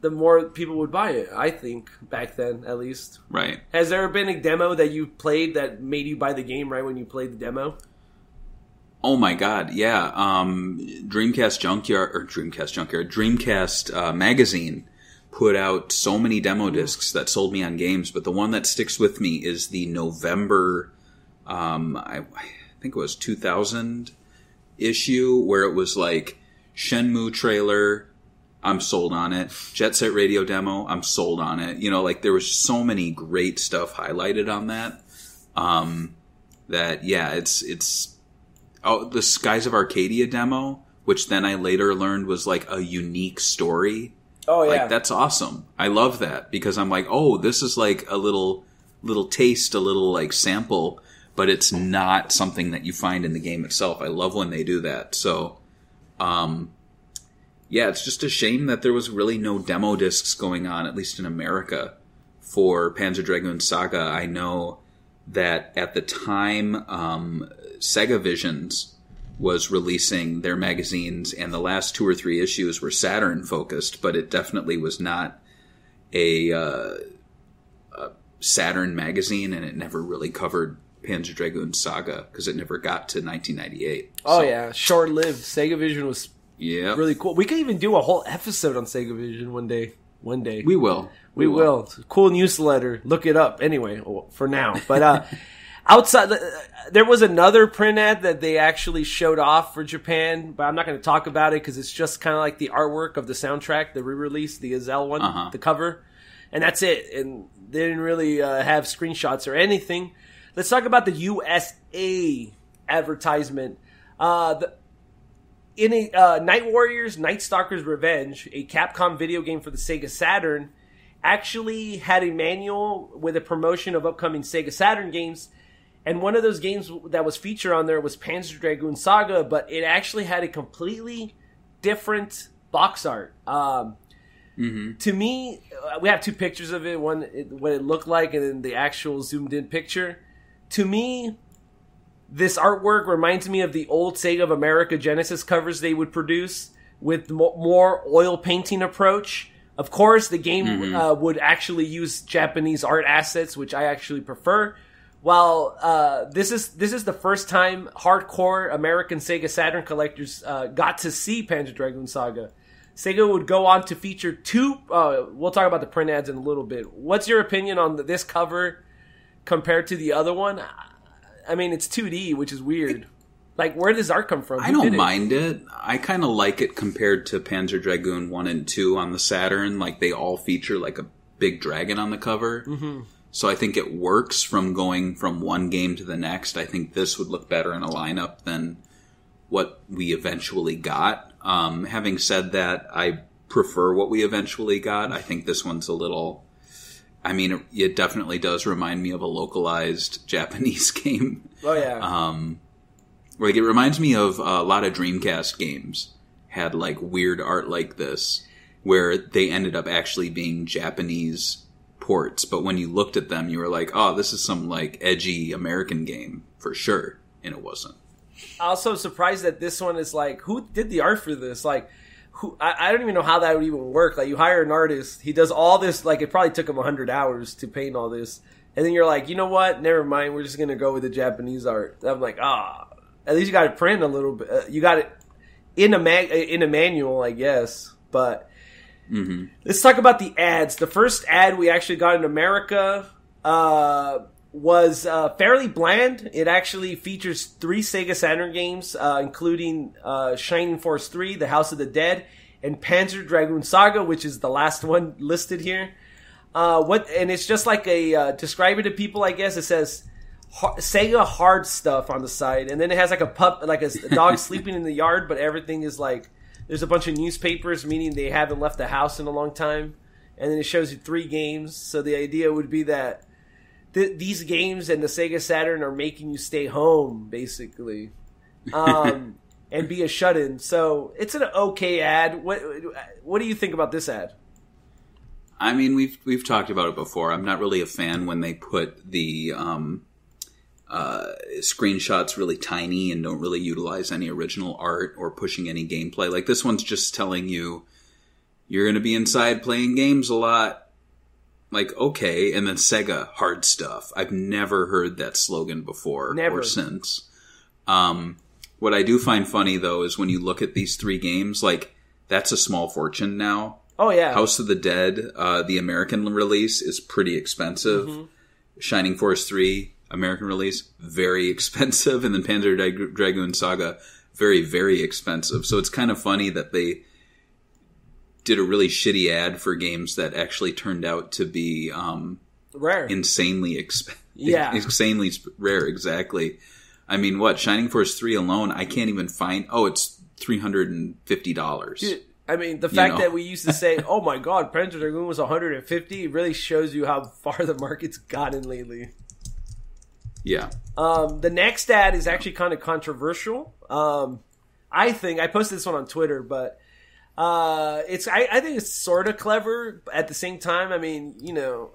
the more people would buy it. I think back then, at least. Right. Has there been a demo that you played that made you buy the game right when you played the demo? Oh my god, yeah. Um, Dreamcast Junkyard or Dreamcast Junkyard, Dreamcast uh, magazine put out so many demo discs that sold me on games, but the one that sticks with me is the November, um, I, I think it was 2000 issue where it was like Shenmue trailer. I'm sold on it. Jet Set Radio demo. I'm sold on it. You know, like there was so many great stuff highlighted on that. Um, that yeah, it's it's oh the Skies of Arcadia demo, which then I later learned was like a unique story. Oh yeah, Like that's awesome. I love that because I'm like, oh, this is like a little little taste, a little like sample, but it's not something that you find in the game itself. I love when they do that. So, um, yeah, it's just a shame that there was really no demo discs going on, at least in America, for Panzer Dragoon Saga. I know that at the time, um, Sega Visions was releasing their magazines, and the last two or three issues were Saturn focused, but it definitely was not a, uh, a Saturn magazine, and it never really covered Panzer Dragoon Saga because it never got to 1998. oh So, yeah, short lived. Sega Vision was yeah, really cool. We could even do a whole episode on Sega Vision one day. One day We will. We will. It's a cool newsletter. Look it up. Anyway, for now. But uh, outside, the, there was another print ad that they actually showed off for Japan, but I'm not going to talk about it because it's just kind of like the artwork of the soundtrack, the re-release, the Gazelle one, Uh-huh. the cover, and that's it. And they didn't really uh, have screenshots or anything. Let's talk about the USA advertisement. Uh, the, in a uh, Night Warriors, Night Stalker's Revenge, a Capcom video game for the Sega Saturn, actually had a manual with a promotion of upcoming Sega Saturn games. And one of those games that was featured on there was Panzer Dragoon Saga, but it actually had a completely different box art. Um, To me, uh, we have two pictures of it one, it, what it looked like, and then the actual zoomed in picture. To me, this artwork reminds me of the old Sega of America Genesis covers they would produce with more oil painting approach. Of course, the game uh, would actually use Japanese art assets, which I actually prefer. While uh, this is this is the first time hardcore American Sega Saturn collectors uh, got to see Panzer Dragoon Saga. Sega would go on to feature two. Uh, we'll talk about the print ads in a little bit. What's your opinion on this cover compared to the other one? I mean, it's 2D, which is weird. Like, where does art come from? I Who don't did it? mind it. I kind of like it compared to Panzer Dragoon 1 and 2 on the Saturn. Like, they all feature like a big dragon on the cover. Mm-hmm. So I think it works from going from one game to the next. I think this would look better in a lineup than what we eventually got. Um, having said that, I prefer what we eventually got. I think this one's a little. I mean, it, it definitely does remind me of a localized Japanese game. Oh yeah, Um, like it reminds me of a lot of Dreamcast games had like weird art like this, where they ended up actually being Japanese ports. But when you looked at them, you were like, "Oh, this is some like edgy American game for sure," and it wasn't. I also surprised that this one is like, who did the art for this? Like, who? I, I don't even know how that would even work. Like, you hire an artist, he does all this. Like, it probably took him hundred hours to paint all this, and then you're like, you know what? Never mind. We're just gonna go with the Japanese art. I'm like, ah, at least you got to print a little bit. Uh, you got it in a mag in a manual, I guess. But let's talk about the ads. The first ad we actually got in America uh, was uh, fairly bland. It actually features three Sega Saturn games, uh, including uh, Shining Force 3, The House of the Dead, and Panzer Dragoon Saga, which is the last one listed here. Uh, what and it's just like a uh, describe it to people. I guess it says har- Sega hard stuff on the side, and then it has like a pup, like a dog sleeping in the yard, but everything is like there's a bunch of newspapers, meaning they haven't left the house in a long time, and then it shows you three games. So the idea would be that th- these games and the Sega Saturn are making you stay home, basically, um, and be a shut-in. So it's an okay ad. What what do you think about this ad? I mean, we've we've talked about it before. I'm not really a fan when they put the um, uh, screenshots really tiny and don't really utilize any original art or pushing any gameplay. Like this one's just telling you you're going to be inside playing games a lot. Like okay, and then Sega hard stuff. I've never heard that slogan before Never. or since. Um, what I do find funny though is when you look at these three games, like that's a small fortune now. Oh yeah, House of the Dead, uh, the American release is pretty expensive. Mm-hmm. Shining Force 3, American release, very expensive. And then Panzer Dra- Dragoon Saga, very, very expensive. So it's kind of funny that they did a really shitty ad for games that actually turned out to be um, rare. insanely exp- Yeah. insanely rare. Exactly. I mean, what Shining Force 3 alone, I can't even find. Oh, it's $350. I mean, the fact know. that we used to say, "Oh my God, Panzer Dragoon was 150," really shows you how far the market's gotten lately. Yeah. Um, the next ad is actually kind of controversial. Um, I think I posted this one on Twitter, but uh, it's I, I think it's sort of clever. At the same time, I mean, you know,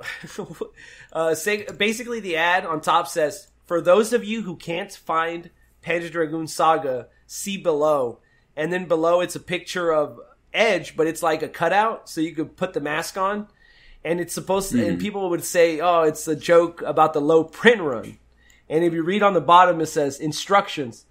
uh, say, basically the ad on top says, "For those of you who can't find Panzer Dragoon Saga, see below." And then below it's a picture of Edge, but it's like a cutout, so you could put the mask on. And it's supposed to, and people would say, "Oh, it's a joke about the low print run." And if you read on the bottom, it says instructions: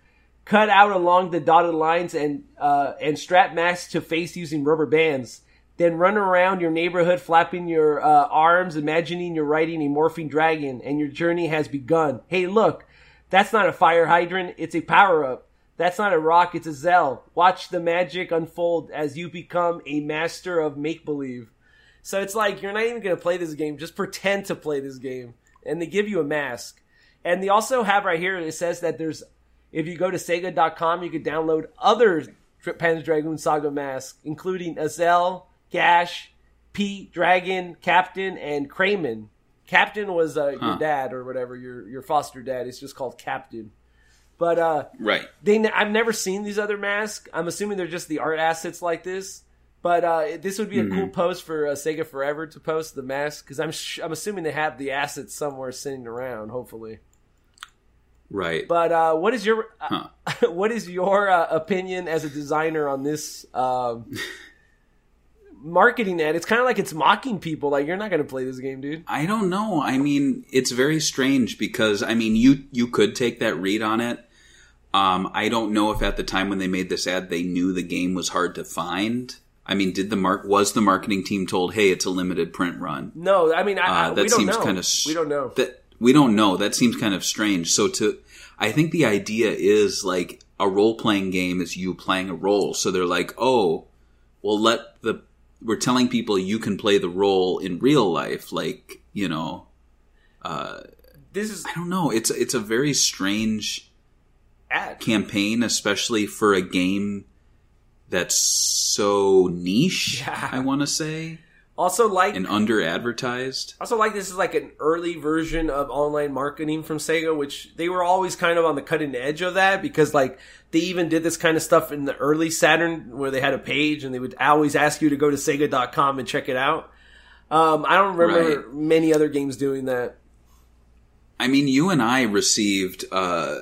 cut out along the dotted lines and uh, and strap masks to face using rubber bands. Then run around your neighborhood flapping your uh, arms, imagining you're riding a morphing dragon, and your journey has begun. Hey, look, that's not a fire hydrant; it's a power up. That's not a rock; it's a Zell. Watch the magic unfold as you become a master of make believe. So it's like you're not even going to play this game; just pretend to play this game, and they give you a mask. And they also have right here, it says that there's, if you go to Sega.com, you could download other Panzer Dragoon Saga masks, including Azel, Gash, Pete, Dragon, Captain, and Craymen. Captain was uh, your dad or whatever, your your foster dad. It's just called Captain. But uh, Right. they ne- I've never seen these other masks. I'm assuming they're just the art assets like this. But uh, this would be a cool post for uh, Sega Forever to post the mask because I'm sh- I'm assuming they have the assets somewhere sitting around. Hopefully. Right. But uh, what is your uh, what is your uh, opinion as a designer on this um, marketing ad? It's kind of like it's mocking people. Like you're not going to play this game, dude. I don't know. I mean, it's very strange because I mean, you you could take that read on it. Um, I don't know if at the time when they made this ad they knew the game was hard to find. I mean, did the mark was the marketing team told, "Hey, it's a limited print run"? No, I mean I, I, Uh, we that don't seems kind of we don't know. That we don't know. That seems kind of strange. So to, I think the idea is like a role playing game is you playing a role. So they're like, oh, well, let the we're telling people you can play the role in real life, like you know. uh, this is I don't know. It's it's a very strange ad. campaign, especially for a game that's so niche. Yeah. I want to say Also, like and under advertised. also like this is like an early version of online marketing from Sega, which they were always kind of on the cutting edge of that because like they even did this kind of stuff in the early Saturn where they had a page and they would always ask you to go to Sega.com and check it out. Um, I don't remember Right. many other games doing that. I mean, you and I received uh,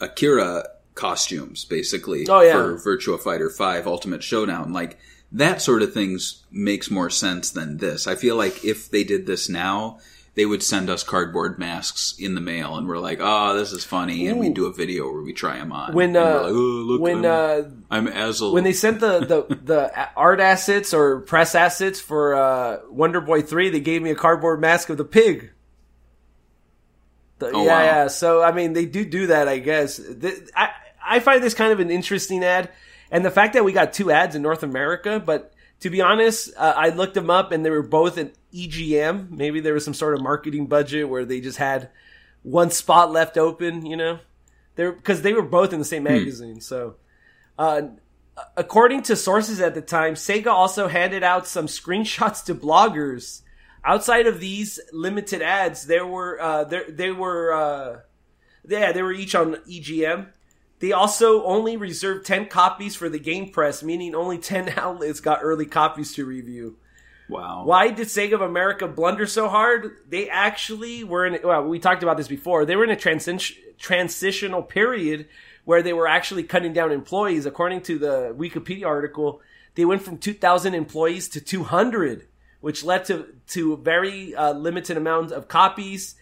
Akira costumes, basically, Oh, yeah. for Virtua Fighter Five Ultimate Showdown. Like that sort of things makes more sense than this. I feel like if they did this now, they would send us cardboard masks in the mail, and we're like, "Oh, this is funny," and we do a video where we try them on. When uh, like, "Oh, look, when I'm, uh, I'm Azel. when they sent the, the, the art assets or press assets for uh, Wonder Boy 3, they gave me a cardboard mask of the pig. The- Oh, yeah, wow. yeah. So, I mean, they do do that, I guess. I, I find this kind of an interesting ad. And the fact that we got two ads in North America, but to be honest, uh, I looked them up and they were both an EGM. Maybe there was some sort of marketing budget where they just had one spot left open, you know? They're because they were both in the same magazine. So, uh, according to sources at the time, Sega also handed out some screenshots to bloggers. Outside of these limited ads, there were uh, there they were uh, yeah they were each on EGM. They also only reserved ten copies for the Game Press, meaning only ten outlets got early copies to review. wow, Why did Sega of America blunder so hard? They actually were in. Well, we talked about this before. They were in a transi- transitional period where they were actually cutting down employees. According to the Wikipedia article, they went from 2,000 employees to 200, which led to to a very uh, limited amount of copies.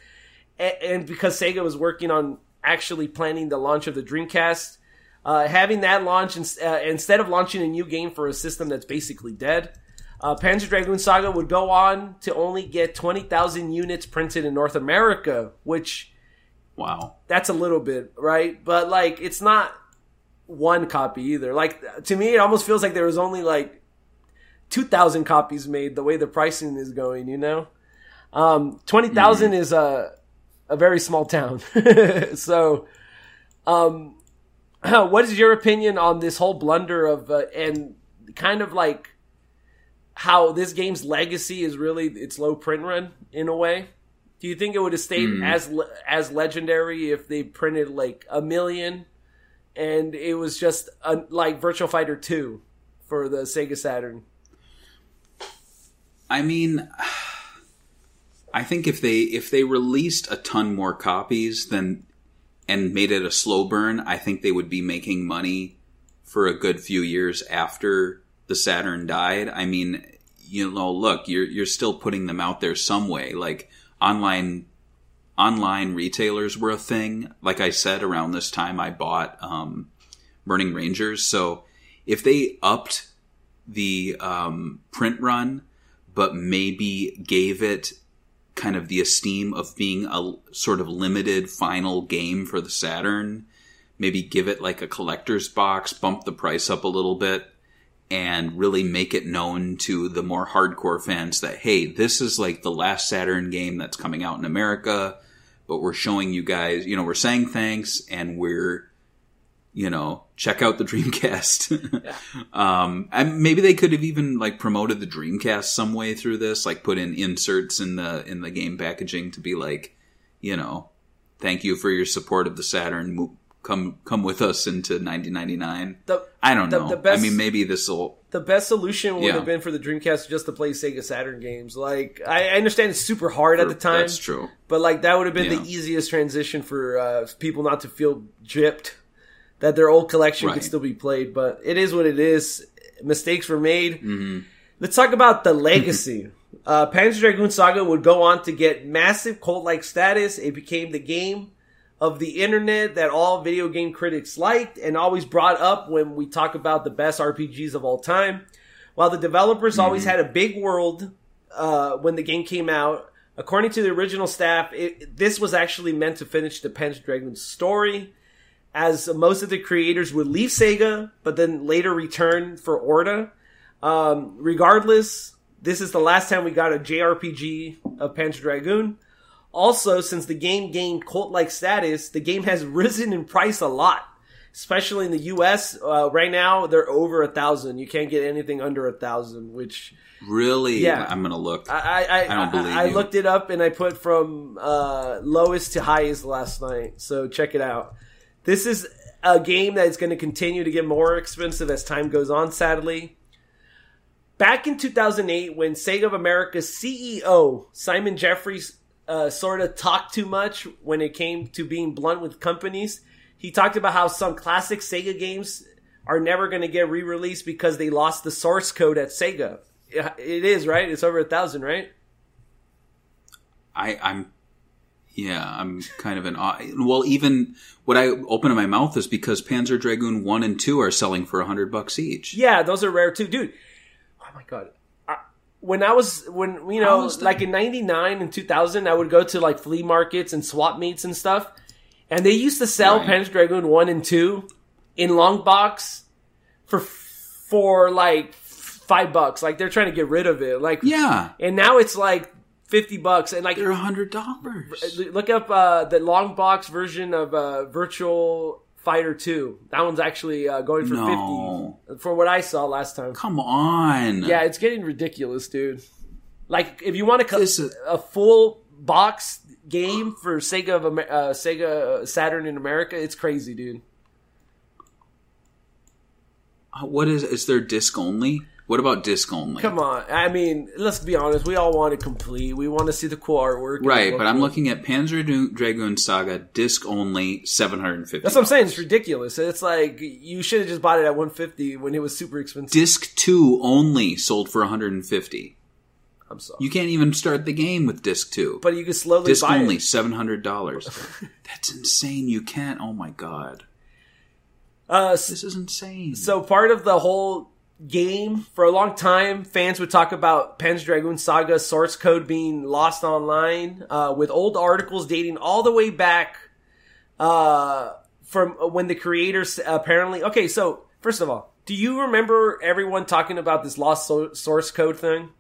A- and because Sega was working on actually planning the launch of the Dreamcast, uh, having that launch ins- uh, instead of launching a new game for a system that's basically dead, uh, Panzer Dragoon Saga would go on to only get 20,000 units printed in North America, which wow. that's a little bit, right? But like, it's not one copy either. Like, to me, it almost feels like there was only like 2,000 copies made the way the pricing is going, you know? Um, 20,000 is a, a very small town. so, um, what is your opinion on this whole blunder of, uh, and kind of like how this game's legacy is really its low print run in a way? Do you think it would have stayed as le- as legendary if they printed like a million, and it was just a, like Virtual Fighter Two for the Sega Saturn? I mean, I think if they if they released a ton more copies than and made it a slow burn, I think they would be making money for a good few years after the Saturn died. I mean, you know, look, you're you're still putting them out there some way. Like online online retailers were a thing. Like I said, around this time I bought um, Burning Rangers. So if they upped the um, print run, but maybe gave it kind of the esteem of being a sort of limited final game for the Saturn. Maybe give it like a collector's box, bump the price up a little bit, and really make it known to the more hardcore fans that, hey, this is like the last Saturn game that's coming out in America, but we're showing you guys, you know, we're saying thanks and we're, you know, check out the Dreamcast. um, and maybe they could have even like promoted the Dreamcast some way through this, like put in inserts in the in the game packaging to be like, you know, thank you for your support of the Saturn. Come come with us into 1999. The I don't the- know. the best- I mean, maybe this will. the best solution would Yeah. have been for the Dreamcast just to play Sega Saturn games. Like I, I understand it's super hard at the time, That's true. but like that would have been Yeah. the easiest transition for uh, people not to feel gypped that their old collection Right. could still be played. But it is what it is. Mistakes were made. Mm-hmm. Let's talk about the legacy. uh, Panzer Dragoon Saga would go on to get massive cult-like status. It became the game of the internet that all video game critics liked and always brought up when we talk about the best RPGs of all time. While the developers always had a big world uh, when the game came out, according to the original staff, it, this was actually meant to finish the Panzer Dragoon story, as most of the creators would leave Sega, but then later return for Orta. Um, regardless, this is the last time we got a JRPG of Panzer Dragoon. Also, since the game gained cult-like status, the game has risen in price a lot, especially in the U.S. Uh, right now, they're over a thousand. You can't get anything under a thousand, which Really? Yeah. I'm gonna look. I I, I don't believe I, you. looked it up and I put from uh, lowest to highest last night. So check it out. This is a game that is going to continue to get more expensive as time goes on. Sadly, back in 2008, when Sega of America's CEO Simon Jeffries uh, sort of talked too much when it came to being blunt with companies, he talked about how some classic Sega games are never going to get re-released because they lost the source code at Sega. It is right. It's over a thousand, right? I, I'm, yeah, I'm kind of an. Well, even what I open in my mouth is because Panzer Dragoon one and two are selling for a hundred bucks each. Yeah, those are rare too, dude. Oh my god. When I was when you know How is that? like in 99 and 2000 I would go to like flea markets and swap meets and stuff and they used to sell Right. Panzer Dragoon 1 and 2 in long box for for like 5 bucks. Like they're trying to get rid of it. Like Yeah, and now it's like 50 bucks and like they're a hundred dollars. look up uh, the long box version of uh, Virtual Fighter 2. That one's actually uh, going for No. 50 for what I saw last time. Come on. Yeah, it's getting ridiculous, dude. Like, if you want to co- This is- a full box game for Sega of Amer- uh, Sega Saturn in America, it's crazy, dude. Uh, What is? Is there disc only? What about disc only? Come on, I mean, let's be honest. We all want it complete. We want to see the cool artwork. Right, but I'm looking at Panzer Dragoon Saga disc only, seven hundred and fifty. That's what I'm saying. It's ridiculous. It's like you should have just bought it at 150 when it was super expensive. Disc two only sold for 150. I'm sorry, You can't even start the game with disc two. but you can slowly disc only, it. seven hundred dollars. That's insane. You can't. Oh my god, Uh, this is insane. So part of the whole game for a long time, fans would talk about Panzer Dragoon Saga source code being lost online, uh, with old articles dating all the way back uh, from when the creators apparently. Okay, so first of all, do you remember everyone talking about this lost so- source code thing?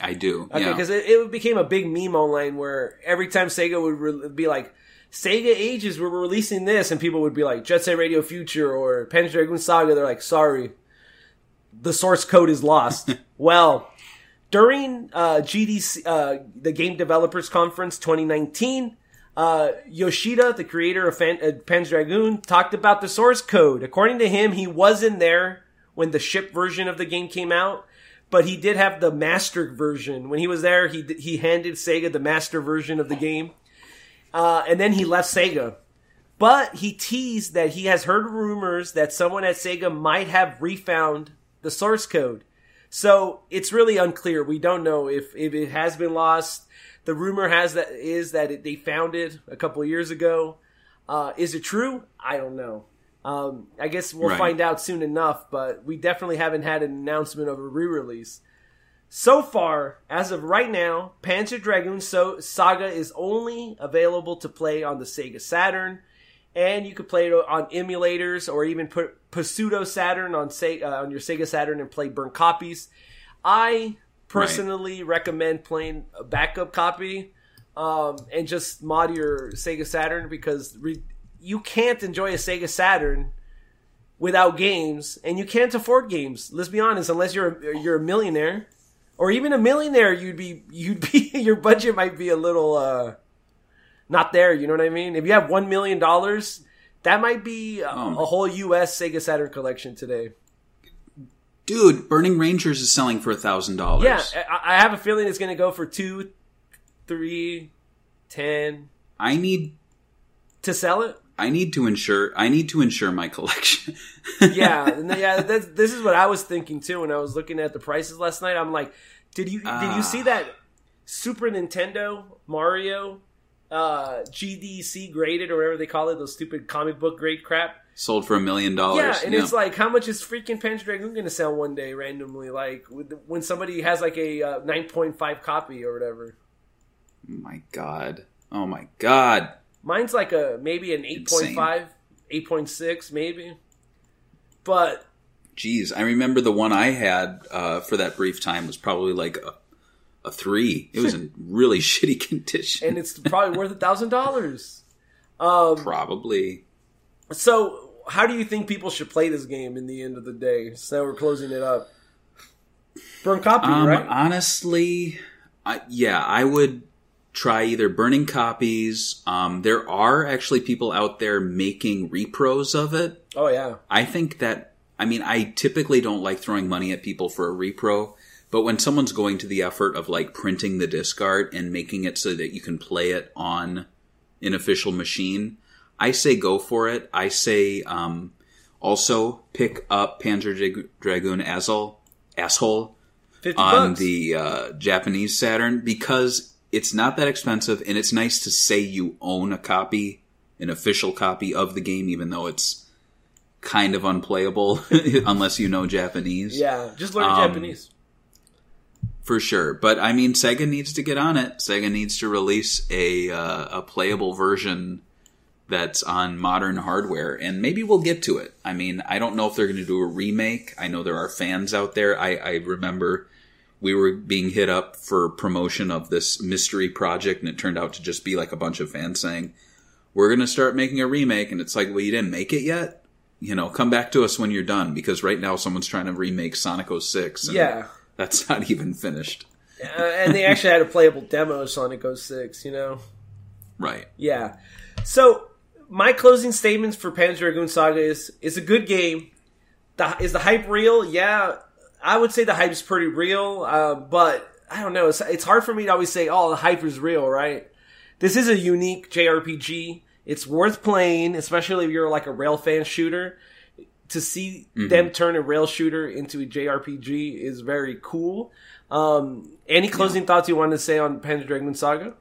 I do. Okay, yeah. because it, it became a big meme online where every time Sega would re- be like, Sega Ages, we're releasing this, and people would be like, Jet Set Radio Future or Panzer Dragoon Saga. They're like, sorry, the source code is lost. well, during uh, GDC, uh, the Game Developers Conference 2019, uh, Yoshida, the creator of Fan- uh, Panzer Dragoon, talked about the source code. According to him, he was in there when the ship version of the game came out, but he did have the master version. When he was there, he he handed Sega the master version of the game, uh, and then he left Sega. But he teased that he has heard rumors that someone at Sega might have refound the source code. So it's really unclear. We don't know if, if it has been lost. The rumor has that is that it, they found it a couple years ago. Uh, is it true? I don't know. Um, I guess we'll Right. find out soon enough. But we definitely haven't had an announcement of a re-release. So far, as of right now, Panzer Dragoon so- Saga is only available to play on the Sega Saturn, and you could play it on emulators or even put pseudo Saturn on Se- uh, on your Sega Saturn and play burnt copies. I personally recommend playing a backup copy um, and just mod your Sega Saturn because re- you can't enjoy a Sega Saturn without games, and you can't afford games. Let's be honest, unless you're a, you're a millionaire, or even a millionaire, you'd be you'd be your budget might be a little uh, not there. You know what I mean? If you have one million dollars, that might be a, Oh. a whole U.S. Sega Saturn collection today. Dude, Burning Rangers is selling for a thousand dollars. Yeah, I, I have a feeling it's going to go for two, three, ten I need. to sell it. I need to insure. I need to insure my collection. yeah, yeah. That's, this is what I was thinking too when I was looking at the prices last night. I'm like, did you did Ah. you see that Super Nintendo Mario uh, GDC graded or whatever they call it, those stupid comic book grade crap? Sold for a million dollars. Yeah, and it's like, how much is freaking Panzer Dragoon going to sell one day randomly? Like when somebody has like a uh, 9.5 copy or whatever. my god. Oh my god. Mine's like a maybe an 8.5, 8.6 maybe. But Jeez, I remember the one I had uh, for that brief time was probably like a, a three. It was in really shitty condition. and it's probably worth a thousand dollars. Um, probably. So, how do you think people should play this game in the end of the day? So we're closing it up. Burn copy, Um, right? honestly, I, yeah, I would try either burning copies. Um, there are actually people out there making repros of it. oh yeah, I think that, I mean, I typically don't like throwing money at people for a repro, but when someone's going to the effort of like printing the disc art and making it so that you can play it on an official machine, I say go for it. I say um, also pick up Panzer Dra- Dragoon Asshole, asshole on bucks. the uh, Japanese Saturn because it's not that expensive and it's nice to say you own a copy, an official copy of the game, even though it's kind of unplayable unless you know Japanese. yeah, just learn Um, Japanese. For sure. But I mean, Sega needs to get on it. Sega needs to release a uh, a playable version that's on modern hardware, and maybe we'll get to it. I mean, I don't know if they're going to do a remake. I know there are fans out there. I, I remember we were being hit up for promotion of this mystery project, and it turned out to just be like a bunch of fans saying, "We're going to start making a remake," and it's like, "Well, you didn't make it yet." You know, come back to us when you're done because right now someone's trying to remake Sonic 06. And Yeah. That's not even finished. Uh, and they actually had a playable demo of Sonic 06, you know? Right. Yeah. So, my closing statements for Panzer Dragoon Saga is it's a good game. The, is the hype real? Yeah. I would say the hype is pretty real, uh, but I don't know. It's, it's hard for me to always say, oh, the hype is real, right? This is a unique JRPG. It's worth playing, especially if you're like a rail fan shooter. To see them turn a rail shooter into a JRPG is very cool. Um, any closing thoughts you want to say on Panzer Dragoon Saga?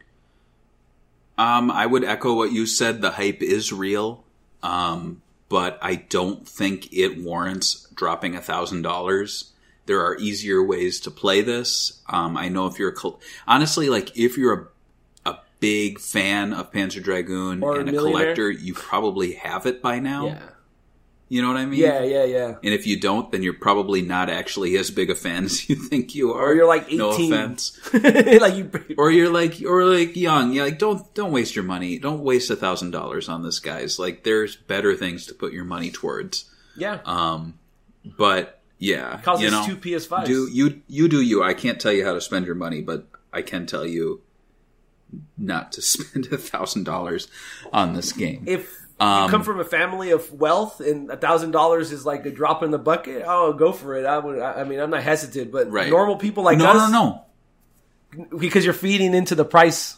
Um, I would echo what you said. The hype is real, um, but I don't think it warrants dropping a thousand dollars. There are easier ways to play this. Um, I know if you're a col- honestly like if you're a, a big fan of Panzer Dragoon Or and a millionaire. collector, you probably have it by now. You know what I mean? Yeah, yeah, yeah. And if you don't, then you're probably not actually as big a fan as you think you are. Or you're like 18. No offense. like you or you're like or like young you're like don't don't waste your money don't waste a thousand dollars on this guys like there's better things to put your money towards Yeah. um but yeah Costs you know two PS5s. do you you do you i can't tell you how to spend your money but i can tell you not to spend a thousand dollars on this game if Um, you come from a family of wealth and a thousand dollars is like a drop in the bucket, oh, go for it. I would. I mean, I'm not hesitant, but Right. normal people like no us, no no no. because you're feeding into the price.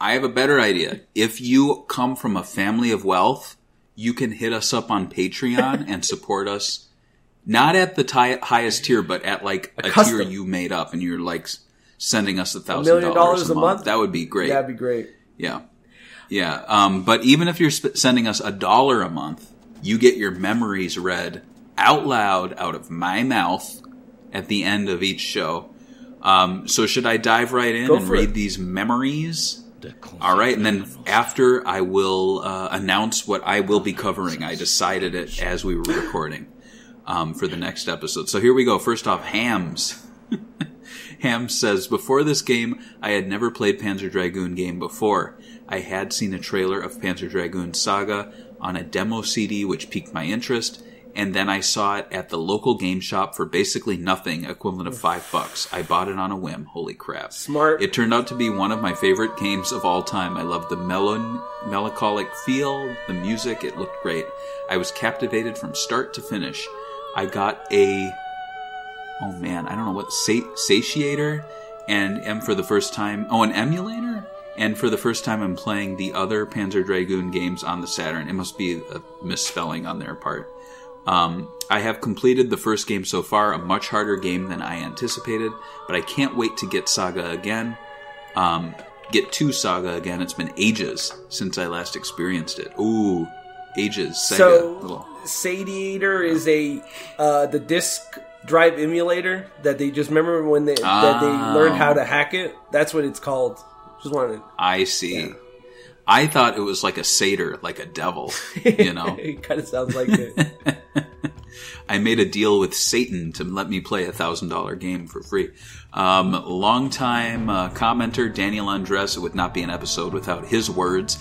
I have a better idea. If you come from a family of wealth, you can hit us up on Patreon and support us. Not at the ti- highest tier, but at like a, custom. tier you made up, and you're like sending us a thousand million dollars a a month. month? That would be great. That'd be great. Yeah. Yeah. Um, but even if you're sp- sending us a dollar a month, you get your memories read out loud out of my mouth at the end of each show. Um, so should I dive right in Go and read it. these memories? All right, and then after I will uh, announce what I will be covering. I decided it as we were recording um, for the next episode. So here we go. First off, hams. Hams says, Before this game, I had never played Panzer Dragoon game before. I had seen a trailer of Panzer Dragoon Saga on a demo CD which piqued my interest, and then I saw it at the local game shop for basically nothing, equivalent of five bucks. I bought it on a whim. Holy crap. Smart. It turned out to be one of my favorite games of all time. I loved the melon, melancholic feel, the music, it looked great. I was captivated from start to finish. I got a oh man, I don't know what sa- satiator, and am for the first time. Oh, an emulator, and for the first time, I'm playing the other Panzer Dragoon games on the Saturn. It must be a misspelling on their part. Um, I have completed the first game so far, a much harder game than I anticipated, but I can't wait to get Saga again. Um, get to Saga again. It's been ages since I last experienced it. Ooh, ages. Sega. So, Little- Satiator is a uh, the disk drive emulator that they just remember when they that they learned how to hack it. That's what it's called. Just wanted. I see. I thought it was like a satyr, like a devil. You know, it kind of sounds like it. I made a deal with Satan to let me play a thousand dollar game for free. Um, longtime uh, commenter Daniel Andres it would not be an episode without his words.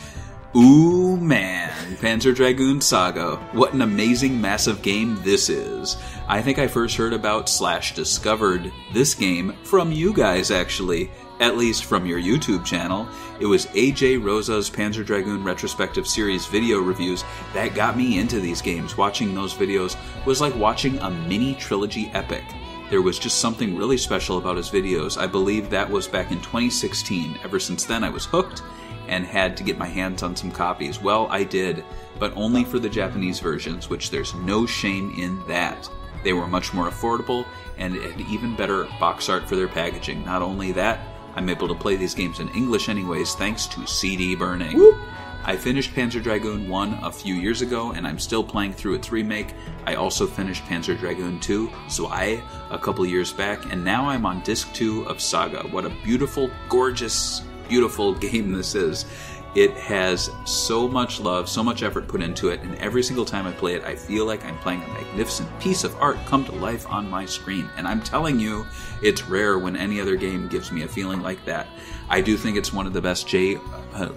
Ooh man, Panzer Dragoon Saga! What an amazing, massive game this is! I think I first heard about slash discovered this game from you guys, actually. At least from your YouTube channel. It was AJ Rosa's Panzer Dragoon Retrospective Series video reviews that got me into these games. Watching those videos was like watching a mini trilogy epic. There was just something really special about his videos. I believe that was back in 2016. Ever since then, I was hooked and had to get my hands on some copies. Well, I did, but only for the Japanese versions, which there's no shame in that. They were much more affordable and had even better box art for their packaging. Not only that, I'm able to play these games in English anyways thanks to CD burning. I finished Panzer Dragoon 1 a few years ago and I'm still playing through its remake. I also finished Panzer Dragoon 2, Zwei, a couple years back, and now I'm on disc 2 of Saga. What a beautiful, gorgeous, beautiful game this is. It has so much love, so much effort put into it, and every single time I play it, I feel like I'm playing a magnificent piece of art come to life on my screen. And I'm telling you, it's rare when any other game gives me a feeling like that. I do think it's one of the best J, uh,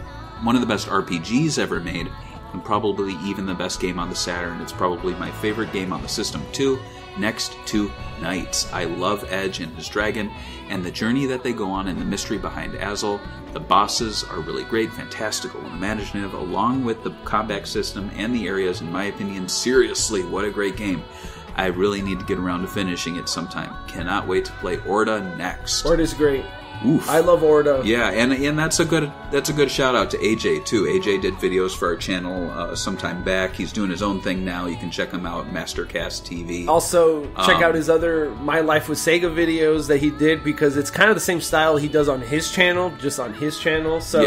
one of the best RPGs ever made, and probably even the best game on the Saturn. It's probably my favorite game on the system too, next to NiGHTS. I love Edge and his dragon, and the journey that they go on and the mystery behind Azel. The bosses are really great, fantastical, and imaginative, along with the combat system and the areas, in my opinion. Seriously, what a great game. I really need to get around to finishing it sometime. Cannot wait to play Orta next. Orta's great. Oof. I love Orta. Yeah, and and that's a good that's a good shout out to AJ too. AJ did videos for our channel uh, sometime back. He's doing his own thing now. You can check him out, Mastercast TV. Also, check Um, out his other My Life with Sega videos that he did because it's kind of the same style he does on his channel, just on his channel. So,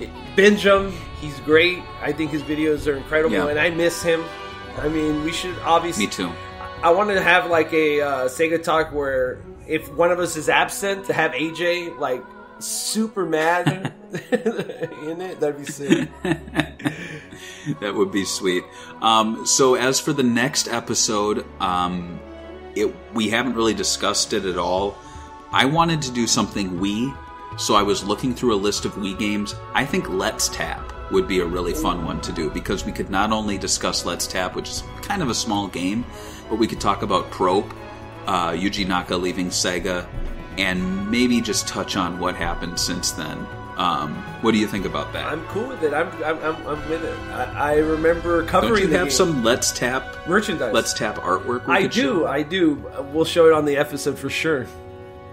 Yeah. binge him. He's great. I think his videos are incredible, Yeah. and I miss him. I mean, we should obviously. Me too. I want to have like a uh, Sega talk where if one of us is absent, to have AJ like super mad in it. That'd be sick. That would be sweet. Um, so as for the next episode, um, it we haven't really discussed it at all. I wanted to do something Wii, so I was looking through a list of Wii games. I think Let's Tap would be a really fun one to do because we could not only discuss Let's Tap, which is kind of a small game, but we could talk about Prope, uh, Yuji Naka leaving Sega, and maybe just touch on what happened since then. Um, what do you think about that? I'm cool with it. I'm I'm, I'm, I'm with it. I, I remember covering. Don't you have game. some Let's Tap merchandise? Let's Tap artwork? I do. show? I do. We'll show it on the episode for sure.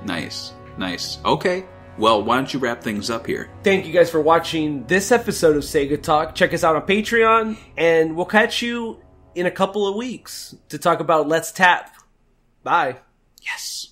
Nice, nice. Okay. Well, why don't you wrap things up here? Thank you guys for watching this episode of Sega Talk. Check us out on Patreon, and we'll catch you in a couple of weeks to talk about Let's Tap. Bye. Yes.